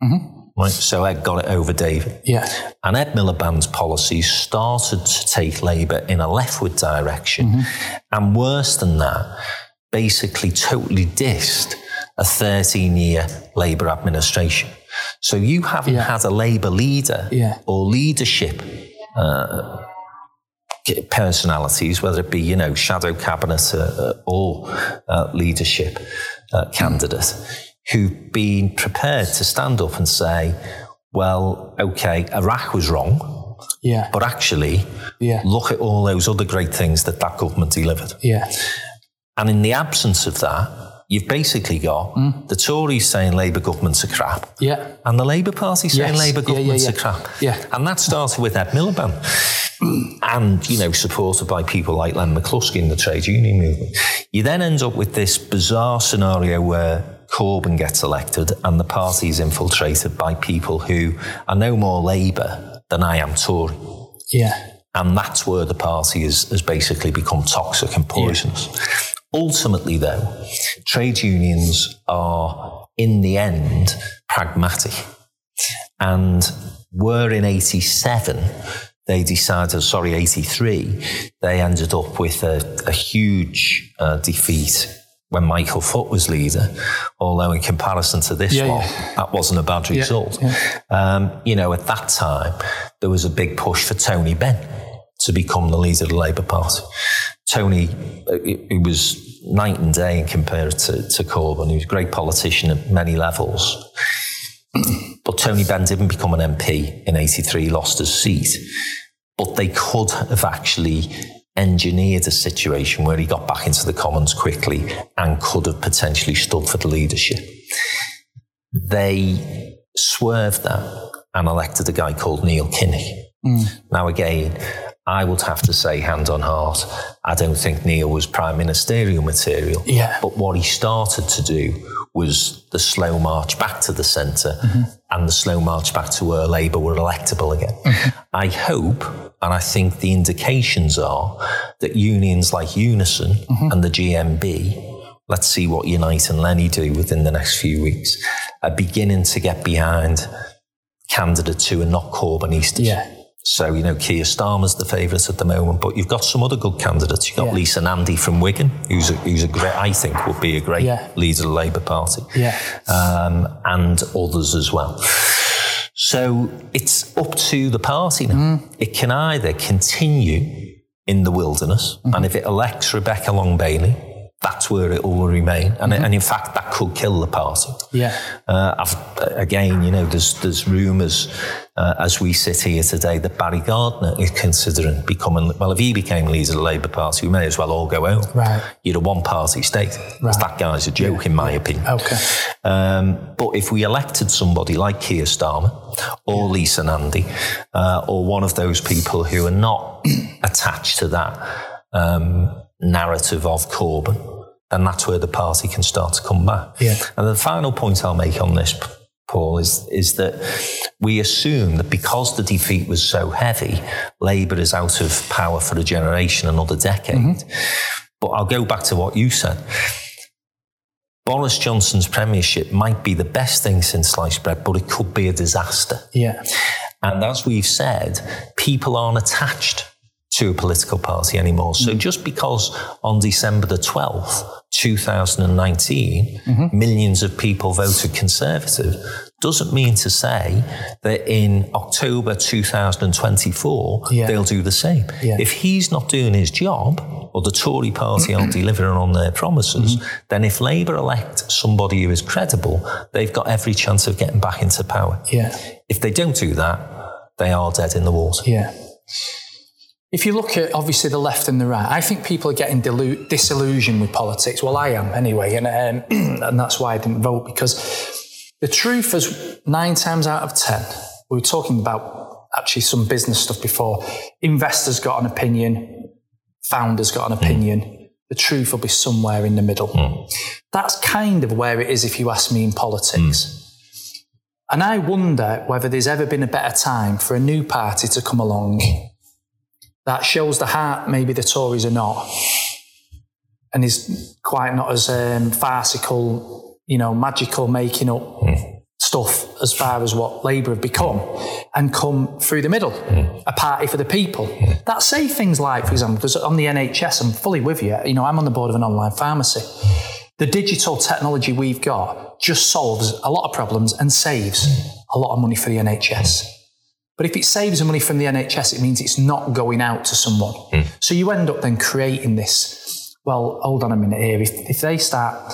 Mm-hmm. Right, so Ed got it over David. Yeah. And Ed Miliband's policies started to take Labour in a leftward direction. And worse than that, basically totally dissed a 13 year Labour administration. So you haven't Yeah. had a Labour leader Yeah. or leadership uh, personalities, whether it be, you know, shadow cabinet uh, uh, or uh, leadership uh, candidate, who've been prepared to stand up and say, well, okay, Iraq was wrong, Yeah. but actually, Yeah. look at all those other great things that that government delivered. Yeah. And in the absence of that, you've basically got mm. the Tories saying Labour governments are crap, Yeah. and the Labour Party saying Yes. Labour Yeah, yeah, governments yeah. are crap. Yeah. And that started with Ed Miliband. and, you know, supported by people like Len McCluskey in the trade union movement. You then end up with this bizarre scenario where Corbyn gets elected and the party is infiltrated by people who are no more Labour than I am Tory. Yeah. And that's where the party has, has basically become toxic and poisonous. Ultimately, though, trade unions are, in the end, pragmatic. And were in 87, they decided, sorry, 83, they ended up with a, a huge uh, defeat when Michael Foot was leader, although in comparison to this Yeah, one, yeah. that wasn't a bad result. Um, you know, at that time, there was a big push for Tony Benn to become the leader of the Labour Party. Tony, uh, who was night and day in comparison to, to Corbyn, he was a great politician at many levels. But Tony Benn didn't become an MP in 83, he lost his seat. But they could have actually engineered a situation where he got back into the Commons quickly and could have potentially stood for the leadership. They swerved that and elected a guy called Neil Kinnock. Hmm. Now, again, I would have to say, hand on heart, I don't think Neil was prime ministerial material. Yeah. But what he started to do was the slow march back to the center mm-hmm. And the slow march back to where Labour were electable again. I hope, and I think the indications are that unions like Unison mm-hmm. and the GMB, let's see what Unite and Lenny do within the next few weeks, are beginning to get behind candidates who are not Corbynistas. Yeah. So, you know, Keir Starmer's the favourite at the moment, but you've got some other good candidates. You've got Yeah. Lisa Nandy from Wigan, who's a, who's a great, I think, would be a great Yeah. leader of the Labour Party, Yeah. um, and others as well. So it's up to the party now. Mm. It can either continue in the wilderness, Mm-hmm. and if it elects Rebecca Long Bailey, that's where it will remain. And, and in fact, that could kill the party. Yeah. Uh, I've, again, you know, there's there's rumours uh, as we sit here today that Barry Gardiner is considering becoming. Well, if he became leader of the Labour Party, we may as well all go out. Right. You're a one-party state. Right. That guy's a joke, in my opinion. Okay. Um, but if we elected somebody like Keir Starmer or Lisa Nandy uh, or one of those people who are not attached to that um, narrative of Corbyn, then that's where the party can start to come back. Yeah. And the final point I'll make on this, Paul, is, is that we assume that because the defeat was so heavy, Labour is out of power for a generation, another decade. Mm-hmm. But I'll go back to what you said. Boris Johnson's premiership might be the best thing since sliced bread, but it could be a disaster. Yeah. And as we've said, people aren't attached to a political party anymore. So mm-hmm. just because on December the 12th, 2019, mm-hmm. millions of people voted Conservative doesn't mean to say that in October 2024, Yeah. they'll do the same. Yeah. If he's not doing his job, or the Tory party aren't delivering on their promises, mm-hmm. then if Labour elect somebody who is credible, they've got every chance of getting back into power. Yeah. If they don't do that, they are dead in the water. Yeah. If you look at obviously the left and the right, I think people are getting disillusioned with politics. Well, I am anyway, and um, and that's why I didn't vote because the truth is nine times out of ten, we were talking about actually some business stuff before. Investors got an opinion, founders got an opinion. The truth will be somewhere in the middle. Mm. That's kind of where it is, if you ask me, in politics. And I wonder whether there's ever been a better time for a new party to come along that shows the heart maybe the Tories are not, and is quite not as um, farcical, you know, magical making up hmm. stuff as far as what Labour have become, and come through the middle, hmm. a party for the people. Hmm. That say things like, for example, because on the NHS, I'm fully with you. You know, I'm on the board of an online pharmacy. The digital technology we've got just solves a lot of problems and saves a lot of money for the NHS. But if it saves the money from the NHS, it means it's not going out to someone. Hmm. So you end up then creating this. Well, hold on a minute here. If, if they start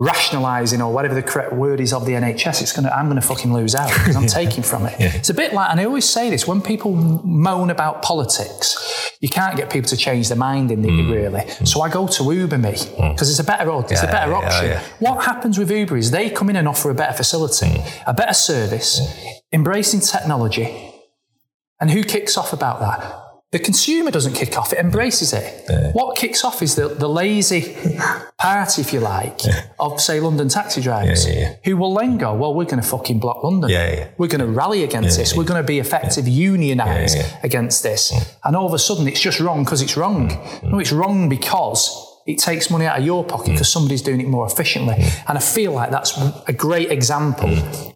rationalising or whatever the correct word is of the NHS, it's gonna I'm gonna fucking lose out because I'm taking from it. It's a bit like, and I always say this when people moan about politics, you can't get people to change their mind in it hmm. really. Hmm. So I go to Uber me hmm. because it's a better it's a better yeah, option. yeah. What happens with Uber is they come in and offer a better facility, a better service, embracing technology. And who kicks off about that? The consumer doesn't kick off, it embraces it. What kicks off is the, the lazy party, if you like, of, say, London taxi drivers, Yeah, yeah, yeah. who will then go, well, we're going to fucking block London. Yeah, yeah. We're going to rally against this. We're going to be effective, unionise Yeah, yeah. against this. And all of a sudden, it's just wrong because it's wrong. Mm. No, it's wrong because it takes money out of your pocket because mm. somebody's doing it more efficiently. Mm. And I feel like that's a great example,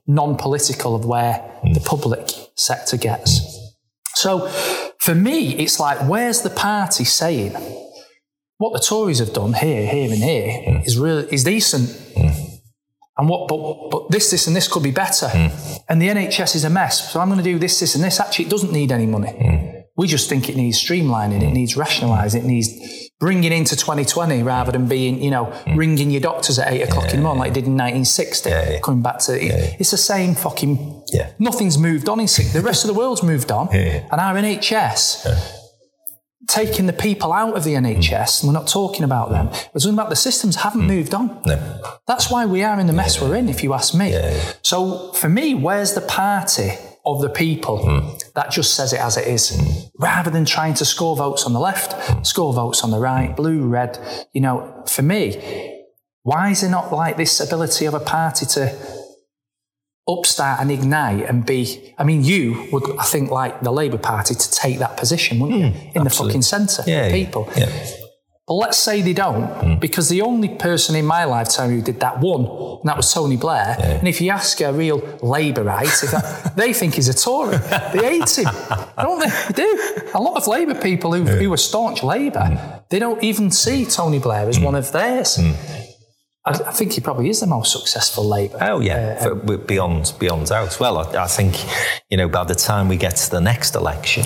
non political, of where the public sector gets. So for me, it's like, where's the party saying what the Tories have done here, here, and here mm. is really is decent. Mm. And what, but, but this, this, and this could be better. Mm. And the NHS is a mess. So I'm going to do this, this, and this. Actually, it doesn't need any money. We just think it needs streamlining, it needs rationalising, it needs bringing into 2020 rather than being, you know, hmm. ringing your doctors at eight o'clock in the morning like it did in 1960. yeah. Coming back to it, it's the same fucking. Yeah. Nothing's moved on in six. The rest of the world's moved on, yeah. and our NHS taking the people out of the NHS. Hmm. and We're not talking about them. Hmm. We're talking about the systems haven't moved on. No. That's why we are in the mess we're in, if you ask me. So for me, where's the party of the people hmm. that just says it as it is, hmm. rather than trying to score votes on the left, hmm. score votes on the right, blue, red? You know, for me, why is there not like this ability of a party to upstart and ignite and be? I mean, you would, I think, like the Labour Party to take that position, wouldn't you, in the fucking centre, Yeah, of yeah, people? yeah. But let's say they don't, hmm. because the only person in my lifetime who did that won, and that was Tony Blair. And if you ask a real Labourite, that, they think he's a Tory. They hate him, don't they? They do. A lot of Labour people who, who are staunch Labour, hmm. they don't even see Tony Blair as hmm. one of theirs. I, I think he probably is the most successful Labour. Oh yeah, uh, for, beyond beyond doubt. Well, I, I think you know by the time we get to the next election,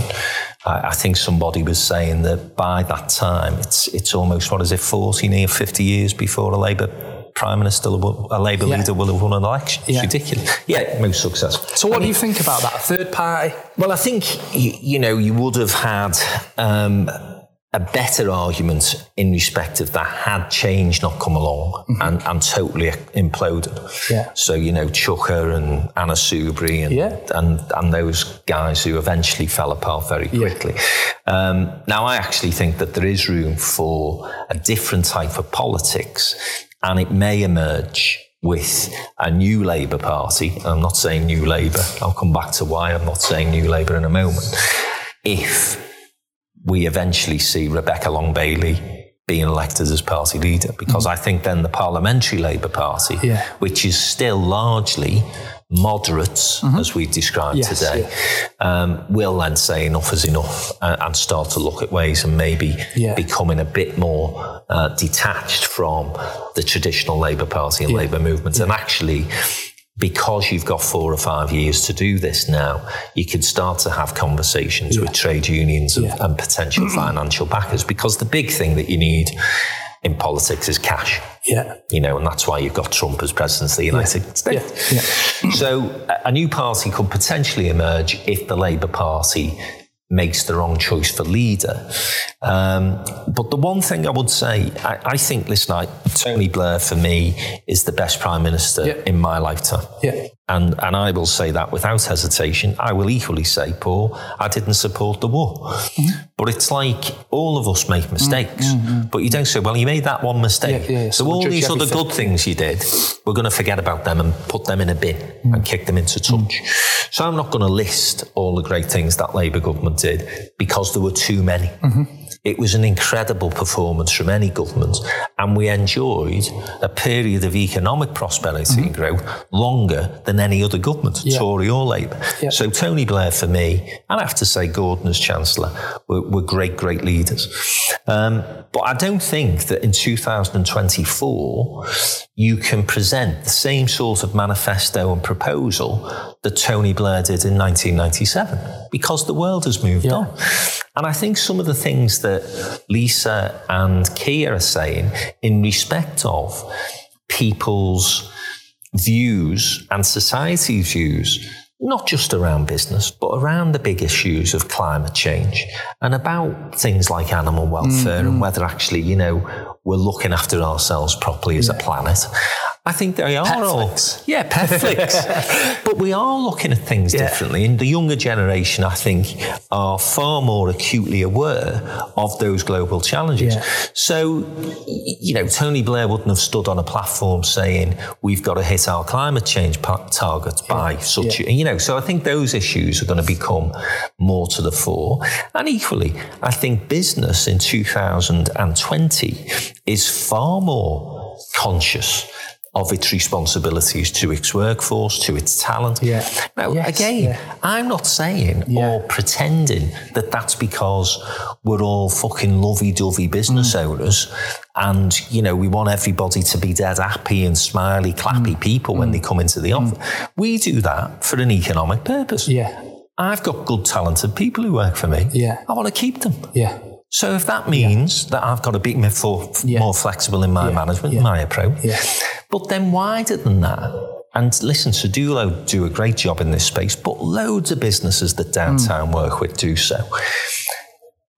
I, I think somebody was saying that by that time it's it's almost what is it, forty near fifty years before a Labour prime minister, a Labour Yeah. leader will have won an election. It's Yeah. ridiculous. Yeah, most successful. So, what do you think about that? A third party? Well, I think you, you know you would have had um, a better argument in respect of that had change not come along and, and totally imploded. Mm-hmm. Yeah. So you know Chuka and Anna Soubry and Yeah. and and those guys who eventually fell apart very quickly. Um, now I actually think that there is room for a different type of politics, and it may emerge. With a new Labour Party, I'm not saying new Labour, I'll come back to why I'm not saying new Labour in a moment. If we eventually see Rebecca Long Bailey being elected as party leader, because I think then the Parliamentary Labour Party, Yeah. which is still largely moderates, as we've described Yes, today, um, will then say enough is enough uh, and start to look at ways and maybe Yeah. becoming a bit more uh, detached from the traditional Labour Party and Labour movement. And actually, because you've got four or five years to do this now, you can start to have conversations with trade unions and, Yeah. and potential financial backers. Because the big thing that you need in politics is cash. Yeah. You know, and that's why you've got Trump as president of the United States. Yeah. Yeah. So a new party could potentially emerge if the Labour Party makes the wrong choice for leader. Um, but the one thing I would say, I, I, think, listen, I, Tony Blair for me is the best prime minister yeah. in my lifetime. Yeah. And, and I will say that without hesitation. I will equally say, Paul, I didn't support the war. Mm-hmm. But it's like all of us make mistakes. Mm-hmm. But you don't say, well, you made that one mistake. Yeah, yeah, so, all these other good things you did, we're going to forget about them and put them in a bin mm-hmm. and kick them into touch. Mm. So I'm not going to list all the great things that Labour government did because there were too many. Mm-hmm. It was an incredible performance from any government, and we enjoyed a period of economic prosperity mm-hmm. and growth longer than any other government, yeah. Tory or Labour. Yeah. So Tony Blair, for me, and I have to say Gordon as Chancellor, were, were great, great leaders. Um, but I don't think that in 2024 you can present the same sort of manifesto and proposal that Tony Blair did in 1997 because the world has moved yeah. on. And I think some of the things that Lisa and Keir are saying in respect of people's views and society's views, not just around business, but around the big issues of climate change and about things like animal welfare mm-hmm. and whether actually, you know, we're looking after ourselves properly as yeah. a planet. I think they are Petflix. all. Yeah, Petflix. but we are looking at things yeah. differently. And the younger generation, I think, are far more acutely aware of those global challenges. Yeah. So, you know, Tony Blair wouldn't have stood on a platform saying, we've got to hit our climate change targets by yeah. such, you know, so I think those issues are going to become more to the fore. And equally, I think business in 2020 is far more conscious of its responsibilities to its workforce, to its talent. Yeah. Now, yes, again, yeah. I'm not saying yeah. or pretending that that's because we're all fucking lovey-dovey business mm. owners and, you know, we want everybody to be dead happy and smiley, clappy mm. people when mm. they come into the mm. office. We do that for an economic purpose. Yeah. I've got good, talented people who work for me. Yeah. I want to keep them. Yeah. So if that means yeah. that I've got to be more, yeah. more flexible in my yeah. management, my approach, but then wider than that, and listen, Sedulo do a great job in this space, but loads of businesses that downtown mm. work with do so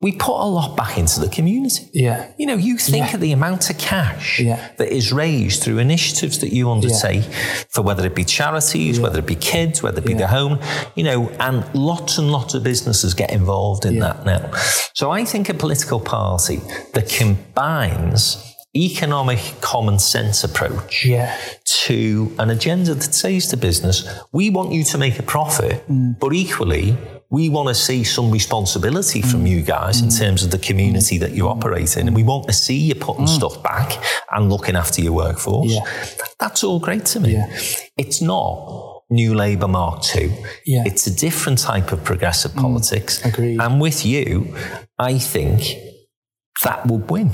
we put a lot back into the community. Yeah. You know, you think yeah. of the amount of cash yeah. that is raised through initiatives that you undertake yeah. for whether it be charities, whether it be kids, whether it be the home, you know, and lots and lots of businesses get involved in that now. So I think a political party that combines economic common sense approach yeah. to an agenda that says to business, we want you to make a profit, mm. but equally, we want to see some responsibility from mm. you guys mm. in terms of the community that you operate in. And we want to see you putting mm. stuff back and looking after your workforce. Yeah. That's all great to me. Yeah. It's not New Labour Mark II. Yeah. It's a different type of progressive mm. politics. Agreed. And with you, I think that would win.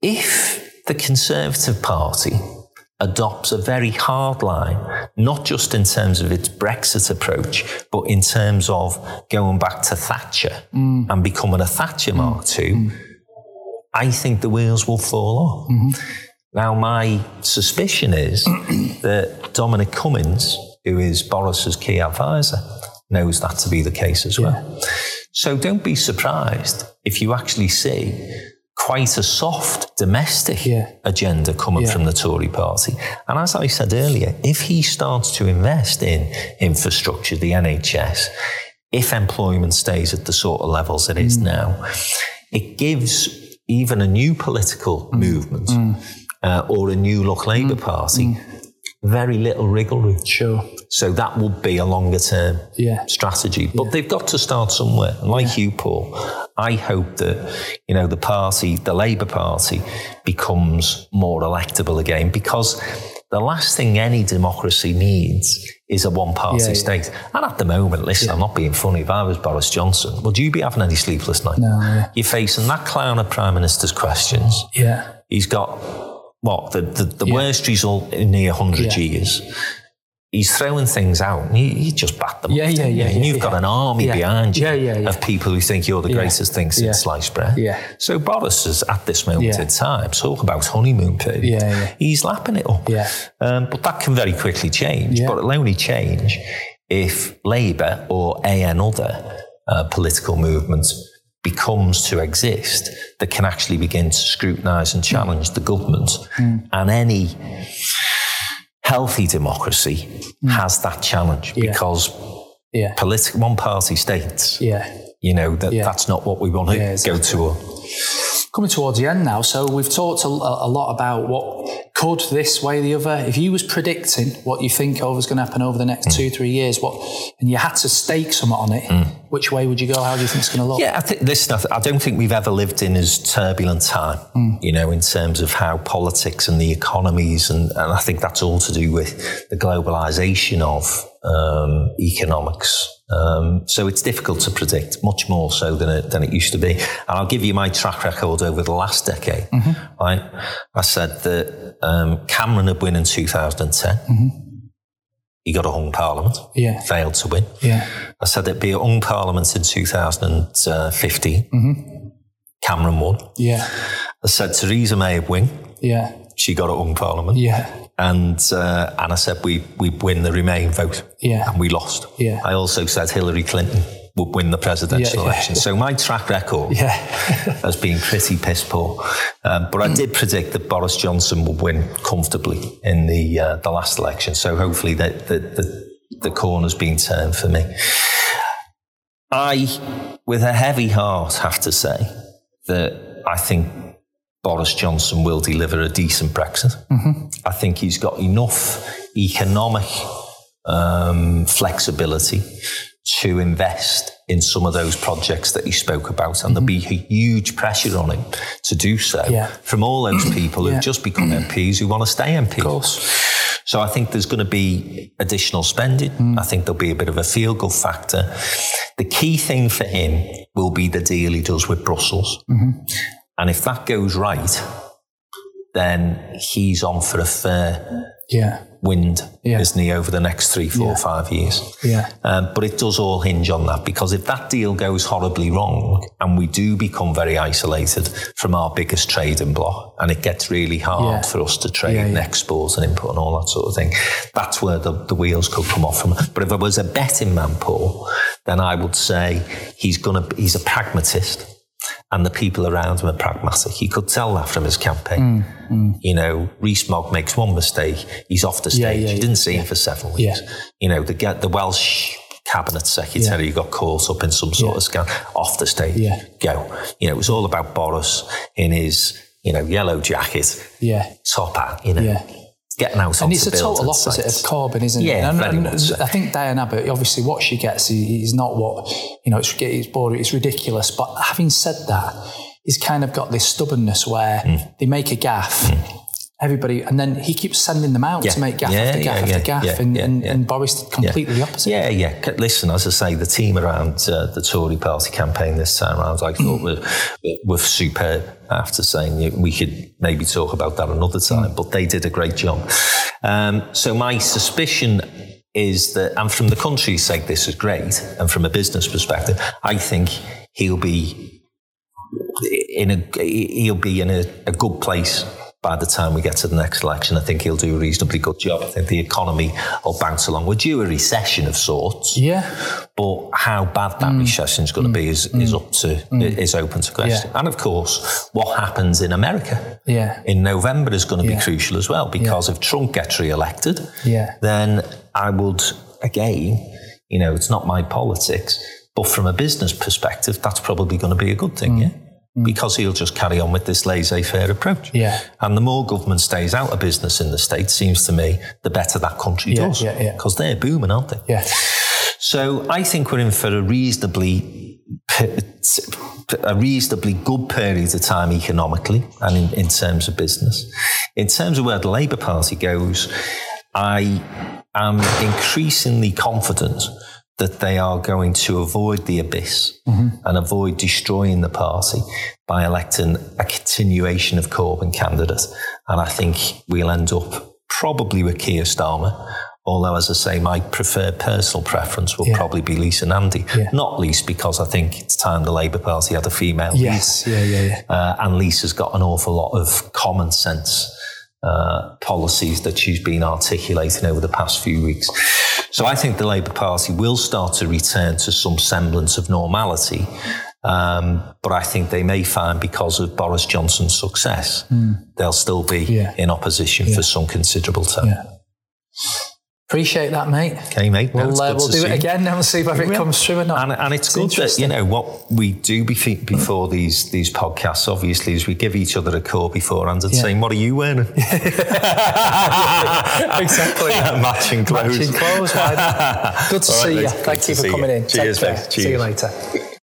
If the Conservative Party adopts a very hard line, not just in terms of its Brexit approach, but in terms of going back to Thatcher mm. and becoming a Thatcher Mark II, mm. I think the wheels will fall off. Mm-hmm. Now, my suspicion is that Dominic Cummings, who is Boris's key advisor, knows that to be the case as well. Yeah. So don't be surprised if you actually see quite a soft domestic yeah. agenda coming yeah. from the Tory party. And as I said earlier, if he starts to invest in infrastructure, the NHS, if employment stays at the sort of levels it is mm. now, it gives even a new political mm. movement mm. Uh, or a new look Labour mm. Party mm. Very little wriggle room. Sure. So that would be a longer term yeah. strategy. But yeah. they've got to start somewhere. And like yeah. you, Paul, I hope that, you know, the party, the Labour Party, becomes more electable again because the last thing any democracy needs is a one party yeah, state. And at the moment, listen, I'm not being funny. If I was Boris Johnson, would you be having any sleepless nights? No. You're facing that clown of Prime Minister's questions. Yeah. He's got what the the, the worst result in near hundred years he's throwing things out and you, just bat them. Yeah, yeah, yeah. And you've yeah, got an army yeah. behind you yeah, yeah, yeah. of people who think you're the greatest thing since sliced bread. Yeah. So Boris is at this moment in time, talk about honeymoon period. Yeah, yeah. He's lapping it up. Yeah. Um, but that can very quickly change. But it'll only change if Labour or a another uh, political movement becomes to exist that can actually begin to scrutinise and challenge the government. Mm. And any healthy democracy mm. has that challenge yeah. because yeah. Politi- one party states, yeah. you know, that, yeah. that's not what we want to yeah, exactly. go to coming towards the end now. So we've talked a, a, lot about what could this way or the other. If you was predicting what you think over is going to happen over the next mm. two, three years, what, and you had to stake something on it, mm. Which way would you go? How do you think it's going to look? Yeah, I think this. I don't think we've ever lived in as turbulent time. Mm. You know, in terms of how politics and the economies, and, and I think that's all to do with the globalization of um, economics um, so it's difficult to predict, much more so than it, than it used to be. And I'll give you my track record over the last decade. Mm-hmm. Right? I said that um, Cameron had won in 2010. Mm-hmm. He got a hung parliament. Yeah. Failed to win. Yeah. I said it'd be a hung parliament in 2015. Mm-hmm. Cameron won. Yeah. I said Theresa May would win. Yeah. She got a hung parliament. Yeah and uh, and I said we we win the Remain vote, yeah, and we lost. Yeah. I also said Hillary Clinton would win the presidential yeah, election. Yeah. So my track record yeah. has been pretty piss poor. Um, but I did predict that Boris Johnson would win comfortably in the uh, the last election. So hopefully the, the, the, the corner's been turned for me. I, with a heavy heart, have to say that I think Boris Johnson will deliver a decent Brexit. Mm-hmm. I think he's got enough economic um, flexibility to invest in some of those projects that he spoke about, and mm-hmm. there'll be a huge pressure on him to do so yeah. from all those people yeah. who've just become MPs who want to stay MPs. So I think there's going to be additional spending. Mm. I think there'll be a bit of a feel good factor. The key thing for him will be the deal he does with Brussels. Mm-hmm. And if that goes right, then he's on for a fair yeah. Wind, yeah. isn't he, over the next three, four, yeah. five years? Yeah. Um, but it does all hinge on that because if that deal goes horribly wrong and we do become very isolated from our biggest trading block and it gets really hard for us to trade and export and input and all that sort of thing, that's where the, the wheels could come off from. But if I was a betting man, Paul, then I would say he's gonna he's a pragmatist and the people around him are pragmatic. He could tell that from his campaign. Mm, mm. You know, Rees-Mogg makes one mistake, he's off the stage. Yeah, yeah, you didn't see him for seven weeks. You know, the, the Welsh cabinet secretary yeah. got caught up in some sort of scandal, off the stage. Yeah. Go. You know, it was all about Boris in his, you know, yellow jacket, yeah. top hat, you know. Getting out and it's a total opposite sites. of Corbyn, isn't yeah, it? And, and so. I think Diane Abbott, obviously, what she gets is not what you know. It's it's boring, it's ridiculous. But having said that, he's kind of got this stubbornness where mm. they make a gaffe. Mm everybody, and then he keeps sending them out yeah. to make gaffe yeah, after gaffe yeah, after gaffe, and, and, and, Boris did completely the opposite. Yeah, yeah. Listen, as I say, the team around uh, the Tory party campaign this time around, I thought were, were superb. After saying we could maybe talk about that another time, mm. but they did a great job. Um, so my suspicion is that, and from the country's sake, this is great, and from a business perspective, I think he'll be in a he'll be in a, a good place by the time we get to the next election, I think he'll do a reasonably good job. I think the economy will bounce along. We're due a recession of sorts. Yeah. But how bad that mm. recession is going to mm. be is, mm. is up to mm. is open to question. Yeah. And of course, what happens in America yeah. in November is going to yeah. be crucial as well because if Trump gets re-elected, yeah. then I would again, you know, it's not my politics, but from a business perspective, that's probably going to be a good thing. Mm. Yeah mm. because he'll just carry on with this laissez-faire approach. Yeah. And the more government stays out of business in the States, seems to me, the better that country yeah, does. Yeah, yeah. Because they're booming, aren't they? Yeah. So I think we're in for a reasonably a reasonably good period of time economically and in, in terms of business. In terms of where the Labour Party goes, I am increasingly confident that they are going to avoid the abyss mm-hmm. and avoid destroying the party by electing a continuation of Corbyn candidate. And I think we'll end up probably with Keir Starmer. Although, as I say, my preferred personal preference will yeah. probably be Lisa Nandy. Yeah. Not least because I think it's time the Labour Party had a female yes. leader. Yeah, yeah, yeah. Uh, and Lisa's got an awful lot of common sense uh, policies that she's been articulating over the past few weeks. So I think the Labour Party will start to return to some semblance of normality. Um, but I think they may find because of Boris Johnson's success, mm. they'll still be yeah. in opposition yeah. for some considerable time. Yeah. Appreciate that, mate. Okay, mate. We'll, uh, we'll do it again and see whether it comes through or not. And, and it's, it's good that, you know, what we do before these these podcasts, obviously, is we give each other a call beforehand and yeah. saying, what are you wearing? exactly. Matching clothes. Matching clothes. Good to All see right, you. Thank you for coming you. in. Cheers, Take care. Cheers. See you later.